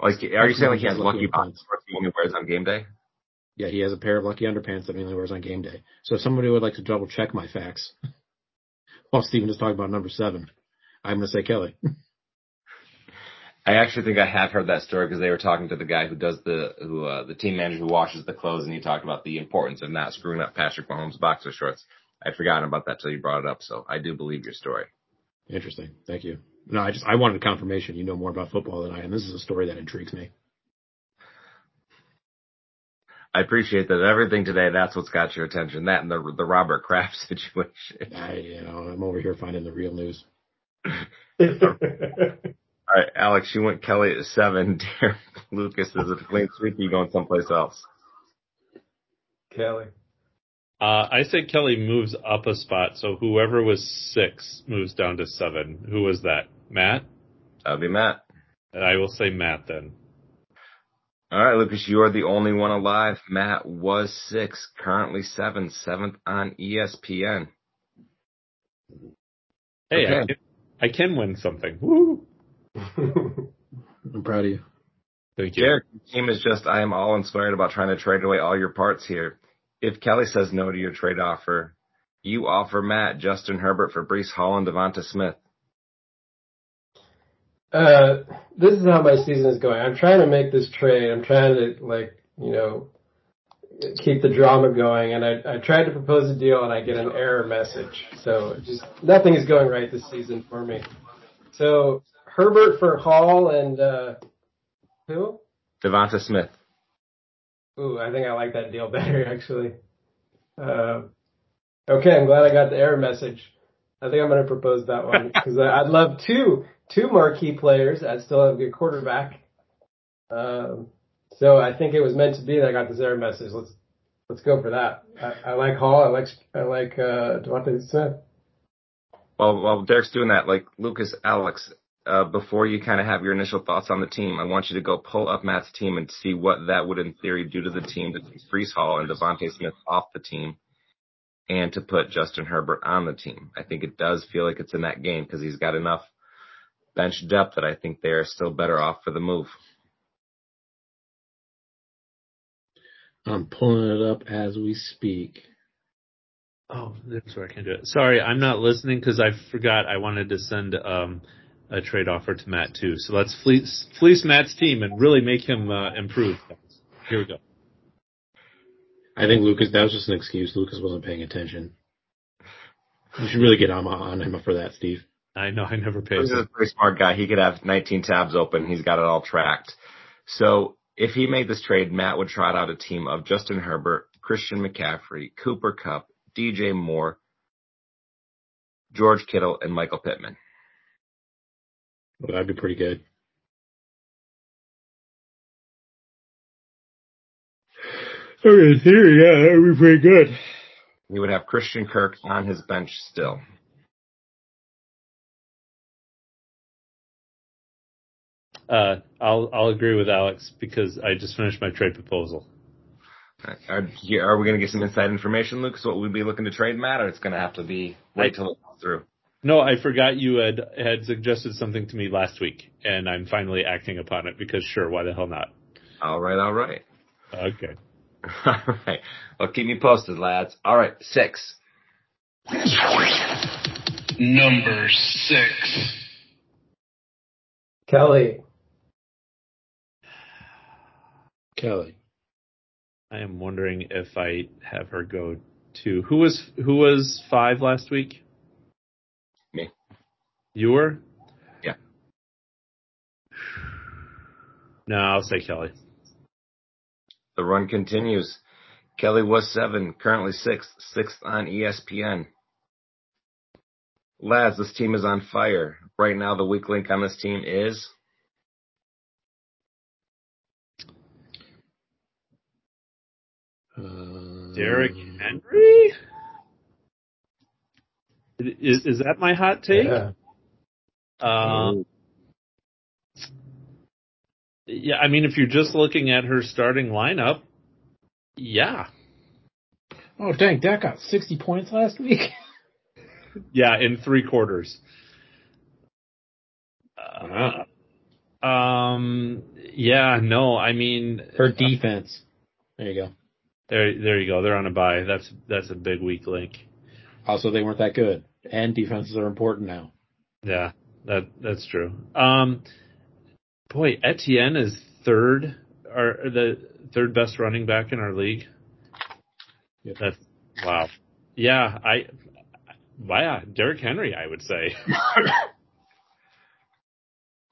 Like, are you saying like he has Lucky lucky underpants. boxes he only wears on game day? Yeah, he has a pair of lucky underpants that he only wears on game day. So if somebody would like to double check my facts, (laughs) while Steven is talking about number seven, I'm going to say Kelly. (laughs) I actually think I have heard that story because they were talking to the guy who does the who uh, the team manager who washes the clothes, and he talked about the importance of not screwing up Patrick Mahomes' boxer shorts. I'd forgotten about that till you brought it up, so I do believe your story. Interesting. Thank you. No, I just I wanted confirmation. You know more about football than I, and this is a story that intrigues me. I appreciate that everything today. That's what's got your attention. That and the the Robert Kraft (laughs) situation. I, you know, I'm over here finding the real news. (laughs) (laughs) All right, Alex, you went Kelly at seven. (laughs) Derek Lucas is a clean sweep. You going someplace else? Kelly. Uh, I say Kelly moves up a spot, so whoever was six moves down to seven. Who was that? Matt? That'd be Matt. And I will say Matt then. All right, Lucas, you are the only one alive. Matt was six, currently seven, seventh on ESPN. Hey, I, can, I can win something. Woo! (laughs) I'm proud of you. Thank you. Derek, your team is just, I am all inspired about trying to trade away all your parts here. if Kelly says no to your trade offer, you offer Matt Justin Herbert for Breece Hall and DeVonta Smith. Uh, this is how my season is going. I'm trying to make this trade. I'm trying to like, you know, keep the drama going. And I, I tried to propose a deal and I get an error message. So just nothing is going right this season for me. So Herbert for Hall and, uh, who? DeVonta Smith. Ooh, I think I like that deal (laughs) better actually. Uh, okay, I'm glad I got the error message. I think I'm going to propose that one (laughs) because I'd love two two marquee players. I'd still have a good quarterback. Um, so I think it was meant to be that I got this error message. Let's let's go for that. I, I like Hall. I like I like uh, DeVonta Smith. Well, while Derek's doing that, like Lucas, Alex, uh, before you kind of have your initial thoughts on the team, I want you to go pull up Matt's team and see what that would, in theory, do to the team to freeze Hall and DeVonta Smith off the team, and to put Justin Herbert on the team. I think it does feel like it's in that game because he's got enough bench depth that I think they are still better off for the move. I'm pulling it up as we speak. Oh, that's where I can do it. Sorry, I'm not listening because I forgot I wanted to send um, a trade offer to Matt too. So let's fleece, fleece Matt's team and really make him uh, improve. Here we go. I think Lucas, that was just an excuse. Lucas wasn't paying attention. You should really get on, on him for that, Steve. I know I never paid. He's a very smart guy. He could have 19 tabs open. He's got it all tracked. So if he made this trade, Matt would trot out a team of Justin Herbert, Christian McCaffrey, Cooper Kupp, DJ Moore, George Kittle, and Michael Pittman. Well, that'd be pretty good. Okay, theory, yeah, that would be pretty good. He would have Christian Kirk on his bench still. Uh, I'll I'll agree with Alex because I just finished my trade proposal. Are, are we going to get some inside information, Lucas? What we'd be looking to trade, Matt, or it's going to have to be wait till it goes through? No, I forgot you had had suggested something to me last week, and I'm finally acting upon it because sure, why the hell not? All right, all right. Okay. (laughs) All right. Well, keep me posted, lads. All right, six. Number six. Kelly. Kelly. I am wondering if I have her go to who was who was five last week? Me. You were? Yeah. (sighs) No, I'll say Kelly. The run continues. Kelly was seven, currently sixth, sixth on ESPN. Lads, this team is on fire. Right now, the weak link on this team is Uh, Derrick Henry? Is is that my hot take? Yeah. Um, yeah, I mean, if you're just looking at her starting lineup, yeah, Oh, dang, Dak got 60 points last week. (laughs) yeah, in three quarters. Wow. Uh, um, yeah, no, I mean, Her defense. There you go. there, there you go. They're on a bye. That's that's a big weak link. Also, they weren't that good. And defenses are important now. Yeah, that that's true. Um, boy, Etienne is third, or the third best running back in our league. Yep. That's wow. Yeah, I, wow, Derrick Henry, I would say. (laughs)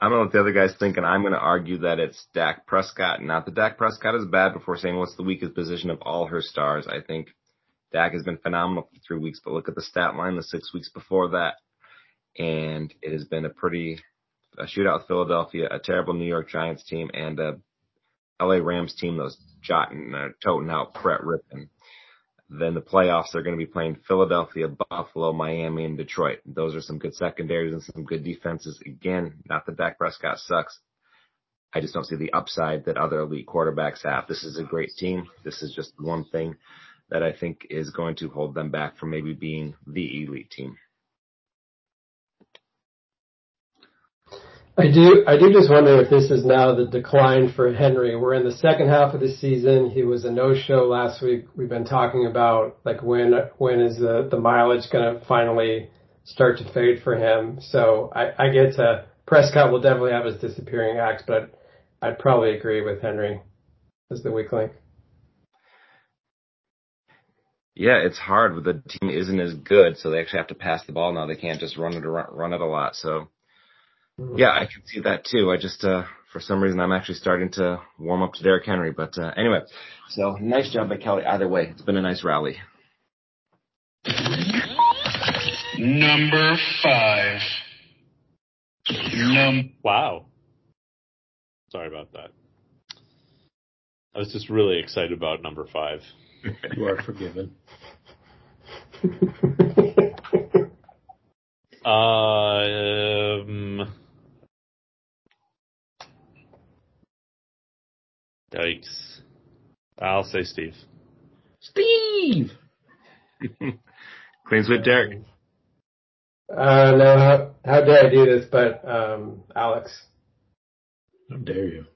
I don't know what the other guys think, and I'm going to argue that it's Dak Prescott. Not that Dak Prescott is bad before saying what's the weakest position of all her stars. I think Dak has been phenomenal for three weeks, but look at the stat line the six weeks before that. And it has been a pretty a shootout with Philadelphia, a terrible New York Giants team, and a LA Rams team that's jotting, uh, toting out Brett Rypien. Then the playoffs, they're going to be playing Philadelphia, Buffalo, Miami, and Detroit. Those are some good secondaries and some good defenses. Again, not that Dak Prescott sucks. I just don't see the upside that other elite quarterbacks have. This is a great team. This is just one thing that I think is going to hold them back from maybe being the elite team. I do, I do just wonder if this is now the decline for Henry. We're in the second half of the season. He was a no-show last week. We've been talking about like when, when is the, the mileage going to finally start to fade for him. So I, I get to Prescott will definitely have his disappearing acts, but I'd probably agree with Henry as the weak link. Yeah, it's hard. The team isn't as good, so they actually have to pass the ball now. They can't just run it around, run it a lot. So yeah, I can see that too. I just uh for some reason I'm actually starting to warm up to Derrick Henry. But uh anyway, so nice job by Kelly. Either way, it's been a nice rally. Number five. Num- Wow. Sorry about that. I was just really excited about number five. (laughs) You are forgiven. (laughs) Um, yikes. I'll say Steve. Steve! (laughs) Clean sweep, Derek. Uh, no, how, how dare I do this, but, um, Alex. How dare you?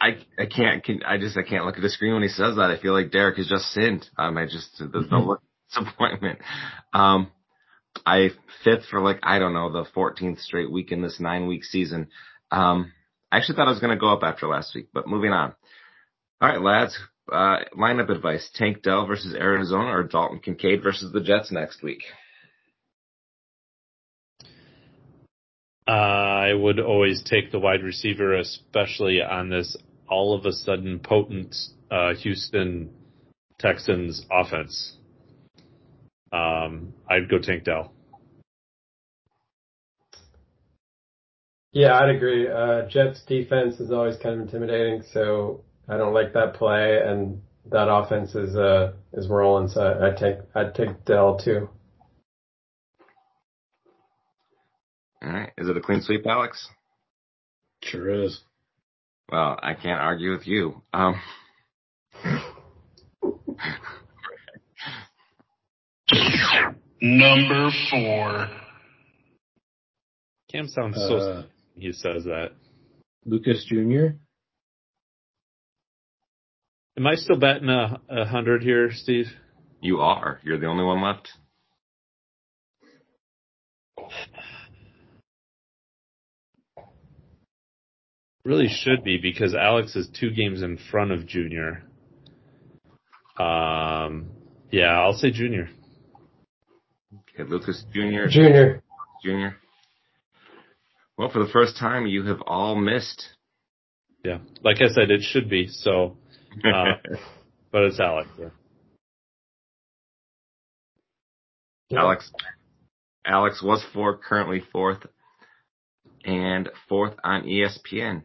I I can't can, I just I can't look at the screen when he says that. I feel like Derek has just sinned. Um, I just there's (laughs) no look disappointment. Um, I fifth for like I don't know the 14th straight week in this nine week season. Um, I actually thought I was going to go up after last week, but moving on. All right, lads. Uh, lineup advice: Tank Dell versus Arizona or Dalton Kincaid versus the Jets next week. I would always take the wide receiver, especially on this all of a sudden potent uh, Houston Texans offense. Um, I'd go Tank Dell. Yeah, I'd agree. Uh, Jets defense is always kind of intimidating, so I don't like that play, and that offense is uh is rolling. So I'd take I'd take Dell too. All right, is it a clean sweep, Alex? Sure is. Well, I can't argue with you. Um, Number four. Cam sounds so. Uh, He says that. Lucas Jr. Am I still betting a, a hundred here, Steve? you are. You're the only one left. Really should be because Alex is two games in front of Junior. Um, yeah, I'll say Junior. Okay, Lucas Jr. Junior. Jr. Well, for the first time, you have all missed. Yeah, like I said, it should be. So, uh, (laughs) but it's Alex. Yeah. Alex. Alex was fourth, currently fourth, and fourth on ESPN.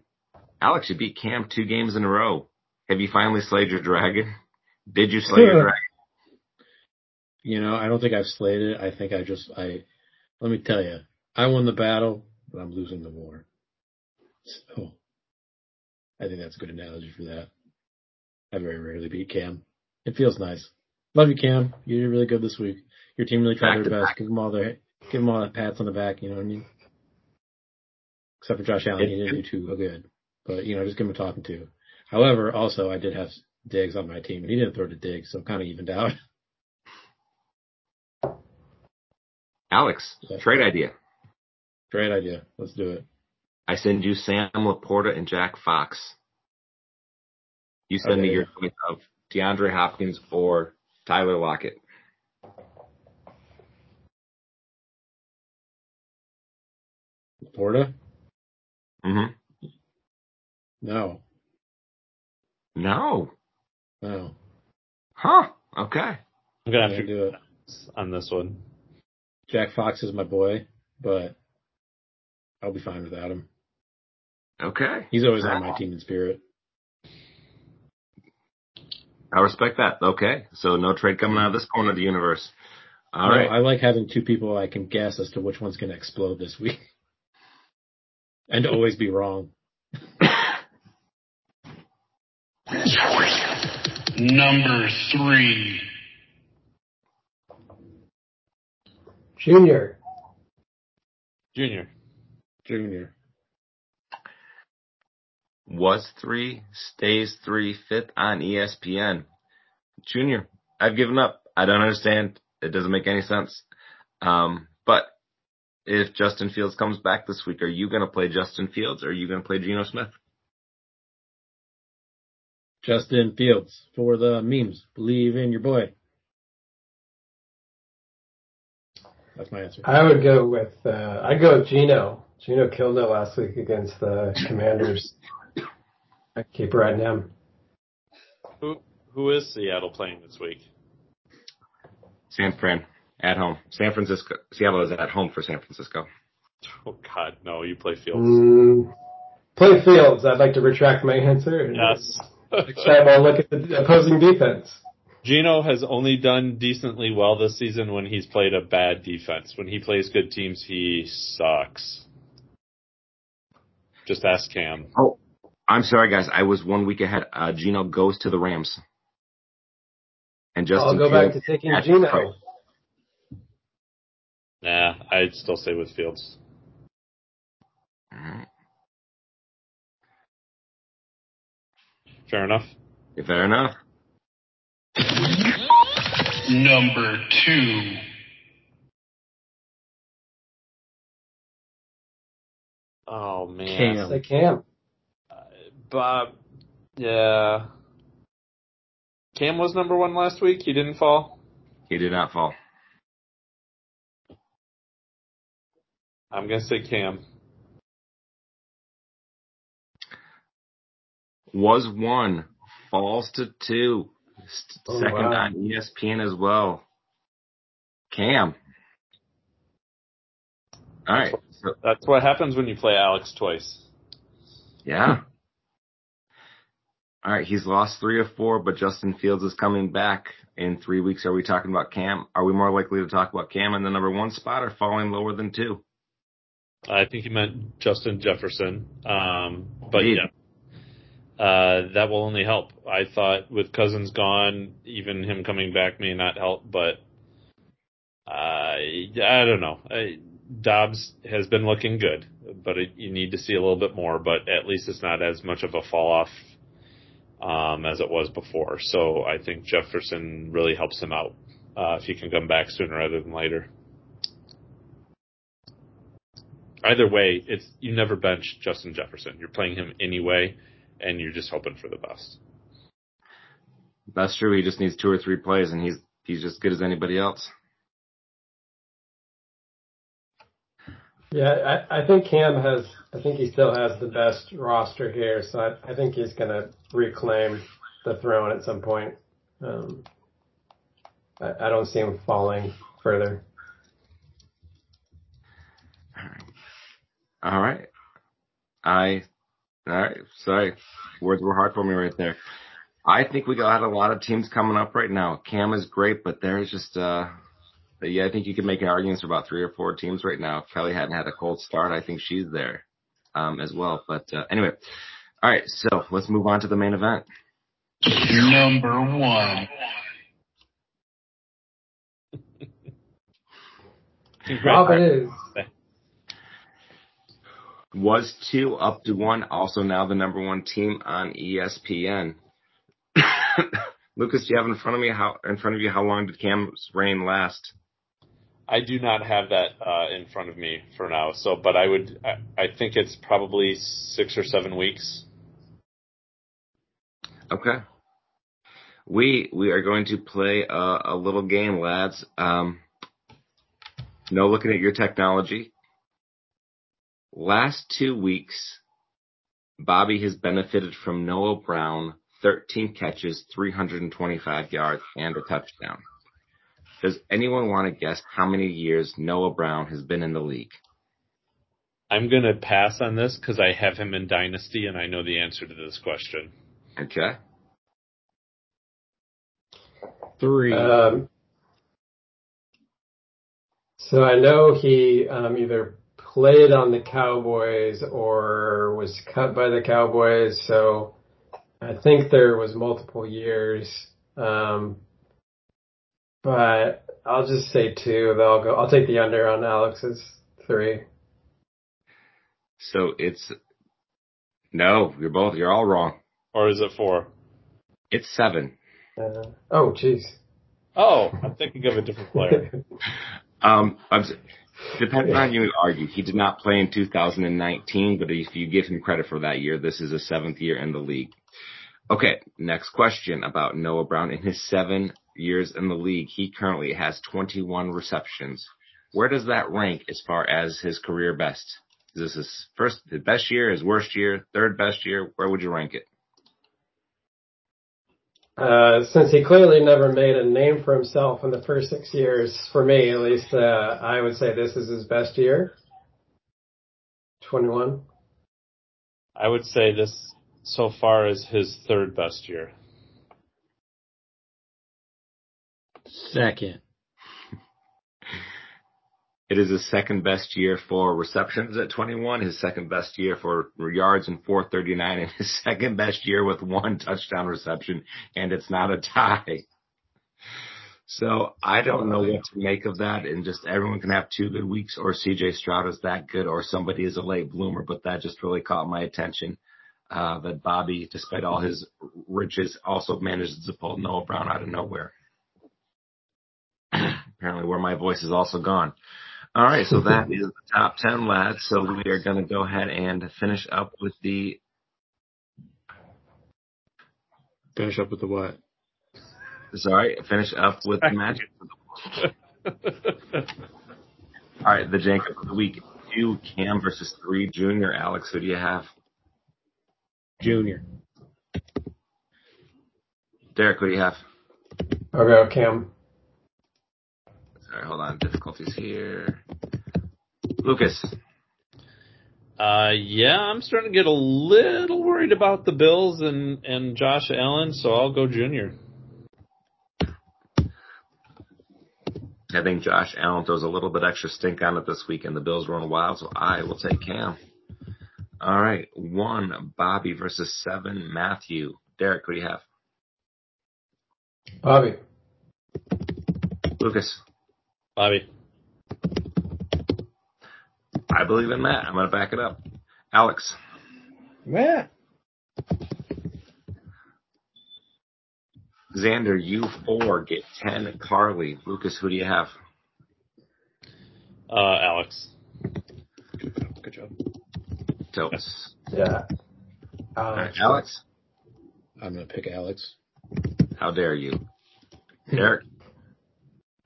Alex, you beat Cam two games in a row. Have you finally slayed your dragon? Did you slay your dragon? You know, I don't think I've slayed it. I think I just, I, let me tell you, I won the battle, but I'm losing the war. So, I think that's a good analogy for that. I very rarely beat Cam. It feels nice. Love you, Cam. You did really good this week. Your team really tried Back their best. back. Give them all their, give them all the pats on the back. You know what I mean? Except for Josh Allen, he didn't do too good. But you know, just give him a talking to. However, also I did have Diggs on my team, and he didn't throw to Diggs, so kind of evened out. Alex, Yeah. trade idea. Great idea. Let's do it. I send you Sam LaPorta and Jack Fox. You send me your choice of DeAndre Hopkins or Tyler Lockett. Porta? Mm-hmm. No, No. no. Huh. Okay. I'm gonna have to do it. on this one. Jack Fox is my boy, but I'll be fine without him. Okay. He's always on my team in spirit. I respect that. Okay. So no trade coming out of this corner of the universe. All No, right. I like having two people I can guess as to which one's going to explode this week, (laughs) and to always be wrong. Number three. Junior. Junior. Junior. Was three, stays three, fifth on ESPN. Junior, I've given up. I don't understand. It doesn't make any sense. Um, but if Justin Fields comes back this week, are you going to play Justin Fields or are you going to play Geno Smith? Justin Fields for the memes. Believe in your boy. That's my answer. I would go with uh, I'd go with Geno. Geno killed it last week against the Commanders. I keep riding him. Who who is Seattle playing this week? San Fran at home. San Francisco. Seattle is at home for San Francisco. Oh God, no! You play Fields. Mm, play Fields. I'd like to retract my answer. Yes. Next time I'll look at the opposing defense. Geno has only done decently well this season when he's played a bad defense. When he plays good teams, he sucks. Just ask Cam. Oh, I'm sorry, guys. I was one week ahead. Uh, Geno goes to the Rams. And Justin I'll go back to taking at Geno. Detroit. Nah, I'd still stay with Fields. All right. Fair enough. Fair enough. Number two. Oh man. Cam. Say Cam. Uh, Bob. Yeah. Cam was number one last week. He didn't fall. He did not fall. I'm gonna say Cam. Was one. Falls to two. S- Oh, Second wow. on ESPN as well. Cam. All right. That's what happens when you play Alex twice. yeah. All right. He's lost three of four, but Justin Fields is coming back in three weeks. Are we talking about Cam? Are we more likely to talk about Cam in the number one spot or falling lower than two? I think he meant Justin Jefferson. Um, but Indeed. yeah. Uh, that will only help. I thought with Cousins gone, even him coming back may not help, but uh, I don't know. I, Dobbs has been looking good, but it, you need to see a little bit more. But at least it's not as much of a fall off um, as it was before. So I think Jefferson really helps him out uh, if he can come back sooner rather than later. Either way, it's you never bench Justin Jefferson. You're playing him anyway, and you're just hoping for the best. That's true. He just needs two or three plays and he's, he's just good as anybody else. Yeah, I, I think Cam has. I think he still has the best roster here, so I, I think he's going to reclaim the throne at some point. Um, I, I don't see him falling further. All right. I, all right. Sorry. Words were hard for me right there. I think we got a lot of teams coming up right now. Cam is great, but there's just, uh, yeah, I think you can make an argument for about three or four teams right now. If Kelly hadn't had a cold start, I think she's there, um, as well. But, uh, anyway. All right. So let's move on to the main event. Number one. Rob, it is. Was two up to one, also now the number one team on ESPN. (coughs) Lucas, do you have in front of me how in front of you how long did Cam's reign last? I do not have that uh, in front of me for now. So, but I would, I, I think it's probably six or seven weeks. Okay. We we are going to play a, a little game, lads. Um, no looking at your technology. Last two weeks, Bobby has benefited from Noah Brown, 13 catches, 325 yards, and a touchdown. Does anyone want to guess how many years Noah Brown has been in the league? I'm going to pass on this because I have him in Dynasty and I know the answer to this question. Okay. Three. Um, so I know he um, either played on the Cowboys or was cut by the Cowboys. So I think there was multiple years. Um, but I'll just say two. Then I'll go. I'll take the under on Alex's three. So it's no, you're both you're all wrong. Or is it four? It's seven. Uh, oh, jeez. Oh, I'm thinking of a different player. (laughs) Um, I'm, depending on you argue, he did not play in 2019, but if you give him credit for that year, this is his seventh year in the league. Okay, next question about Noah Brown. In his seven years in the league, he currently has 21 receptions. Where does that rank as far as his career best? Is this his first, his best year, his worst year, third best year? Where would you rank it? Uh, since he clearly never made a name for himself in the first six years, for me at least, uh, I would say this is his best year. 21. I would say this so far is his third best year. Second. (laughs) It is his second best year for receptions at 21, his second best year for yards in 439, and his second best year with one touchdown reception, and it's not a tie. So I don't know what to make of that, and just everyone can have two good weeks, or CJ Stroud is that good, or somebody is a late bloomer, but that just really caught my attention. Uh, that Bobby, despite all his riches, also manages to pull Noah Brown out of nowhere. Apparently where my voice is also gone. All right, so that (laughs) is the top 10, lads. So we are going to go ahead and finish up with the, Finish up with the what? sorry, finish up with the match. (laughs) All right, the Jacob of the week. Two, Cam versus three, Junior. Alex, who do you have? Junior. Derek, who do you have? I'll go Cam. All right, hold on. Difficulties here. Lucas. Uh, yeah, I'm starting to get a little worried about the Bills and, and Josh Allen, so I'll go Junior. I think Josh Allen throws a little bit extra stink on it this week, and the Bills run wild, so I will take Cam. All right, one, Bobby versus seven, Matthew. Derek, what do you have? Bobby. Lucas. Bobby. I believe in Matt. I'm going to back it up. Alex. Matt. Xander, you four get 10. Carly. Lucas, who do you have? Uh, Alex. Good job. Totes. Yeah. All right, Alex. Alex. I'm gonna pick Alex. How dare you? Derek.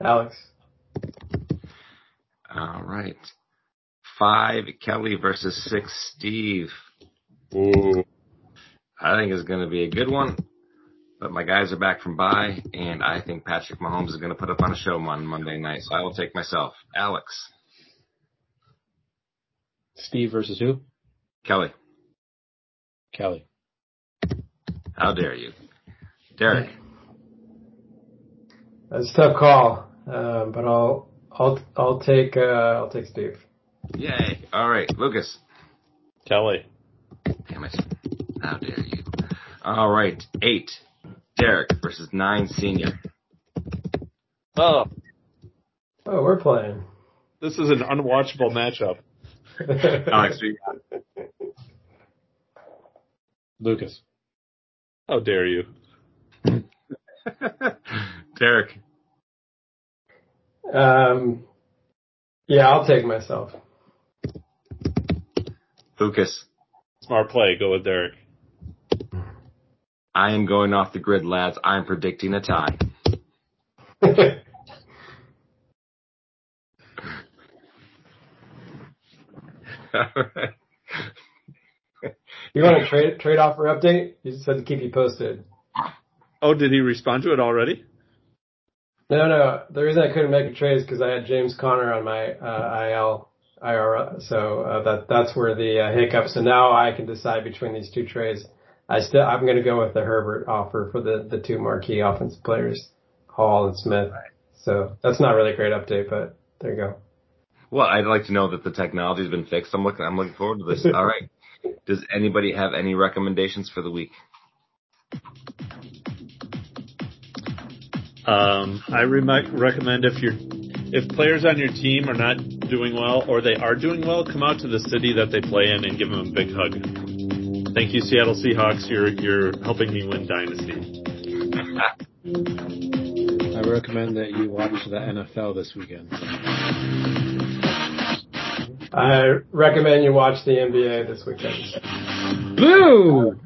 Alex. All right. Five, Kelly versus six, Steve. Ooh. I think it's going to be a good one. But my guys are back from bye, and I think Patrick Mahomes is going to put up on a show on Monday night. So I will take myself. Alex. Steve versus who? Kelly. Kelly. How dare you? Derek. That's a tough call, um, but I'll I'll I'll take uh, I'll take Steve. Yay. All right. Lucas. Kelly. Damn it. How dare you? All right. Eight. Derek versus nine senior. Oh, Oh, we're playing. this is an unwatchable matchup. (laughs) Alex, who you Lucas. How dare you? (laughs) Derek. Um, yeah, I'll take myself. Lucas. Smart play. Go with Derek. I am going off the grid, lads. I'm predicting a tie. All right. (laughs) you want a trade trade offer update? You just said to keep you posted. Oh, did he respond to it already? No, no. The reason I couldn't make a trade is because I had James Conner on my uh, IL IR, so uh, that that's where the uh, hiccup. So now I can decide between these two trades. I still I'm going to go with the Herbert offer for the the two marquee offensive players, Hall and Smith. So that's not really a great update, but there you go. Well, I'd like to know that the technology's been fixed. I'm looking. I'm looking forward to this. (laughs) All right. Does anybody have any recommendations for the week? Um, I rem- recommend if you're if players on your team are not doing well or they are doing well, come out to the city that they play in and give them a big hug. Thank you, Seattle Seahawks. You're you're helping me win Dynasty. (laughs) I recommend that you watch the NFL this weekend. I recommend you watch the NBA this weekend. Boo!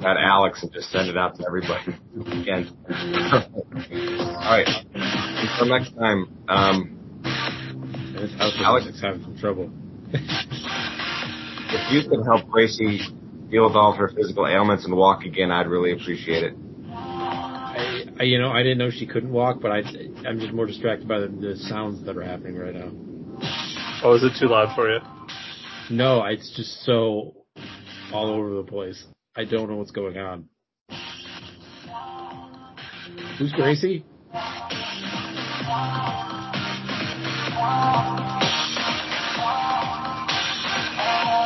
That Alex and just send it out to everybody again. All right. Until next time. Um, Alex- is having some trouble. if you could help Gracie deal with all of her physical ailments and walk again, I'd really appreciate it. I, I, you know, I didn't know she couldn't walk, but I, I'm just more distracted by the, the sounds that are happening right now. Oh, is it too loud for you? No, it's just so all over the place. I don't know what's going on. Who's Gracie?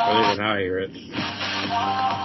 Oh, there, now I hear it.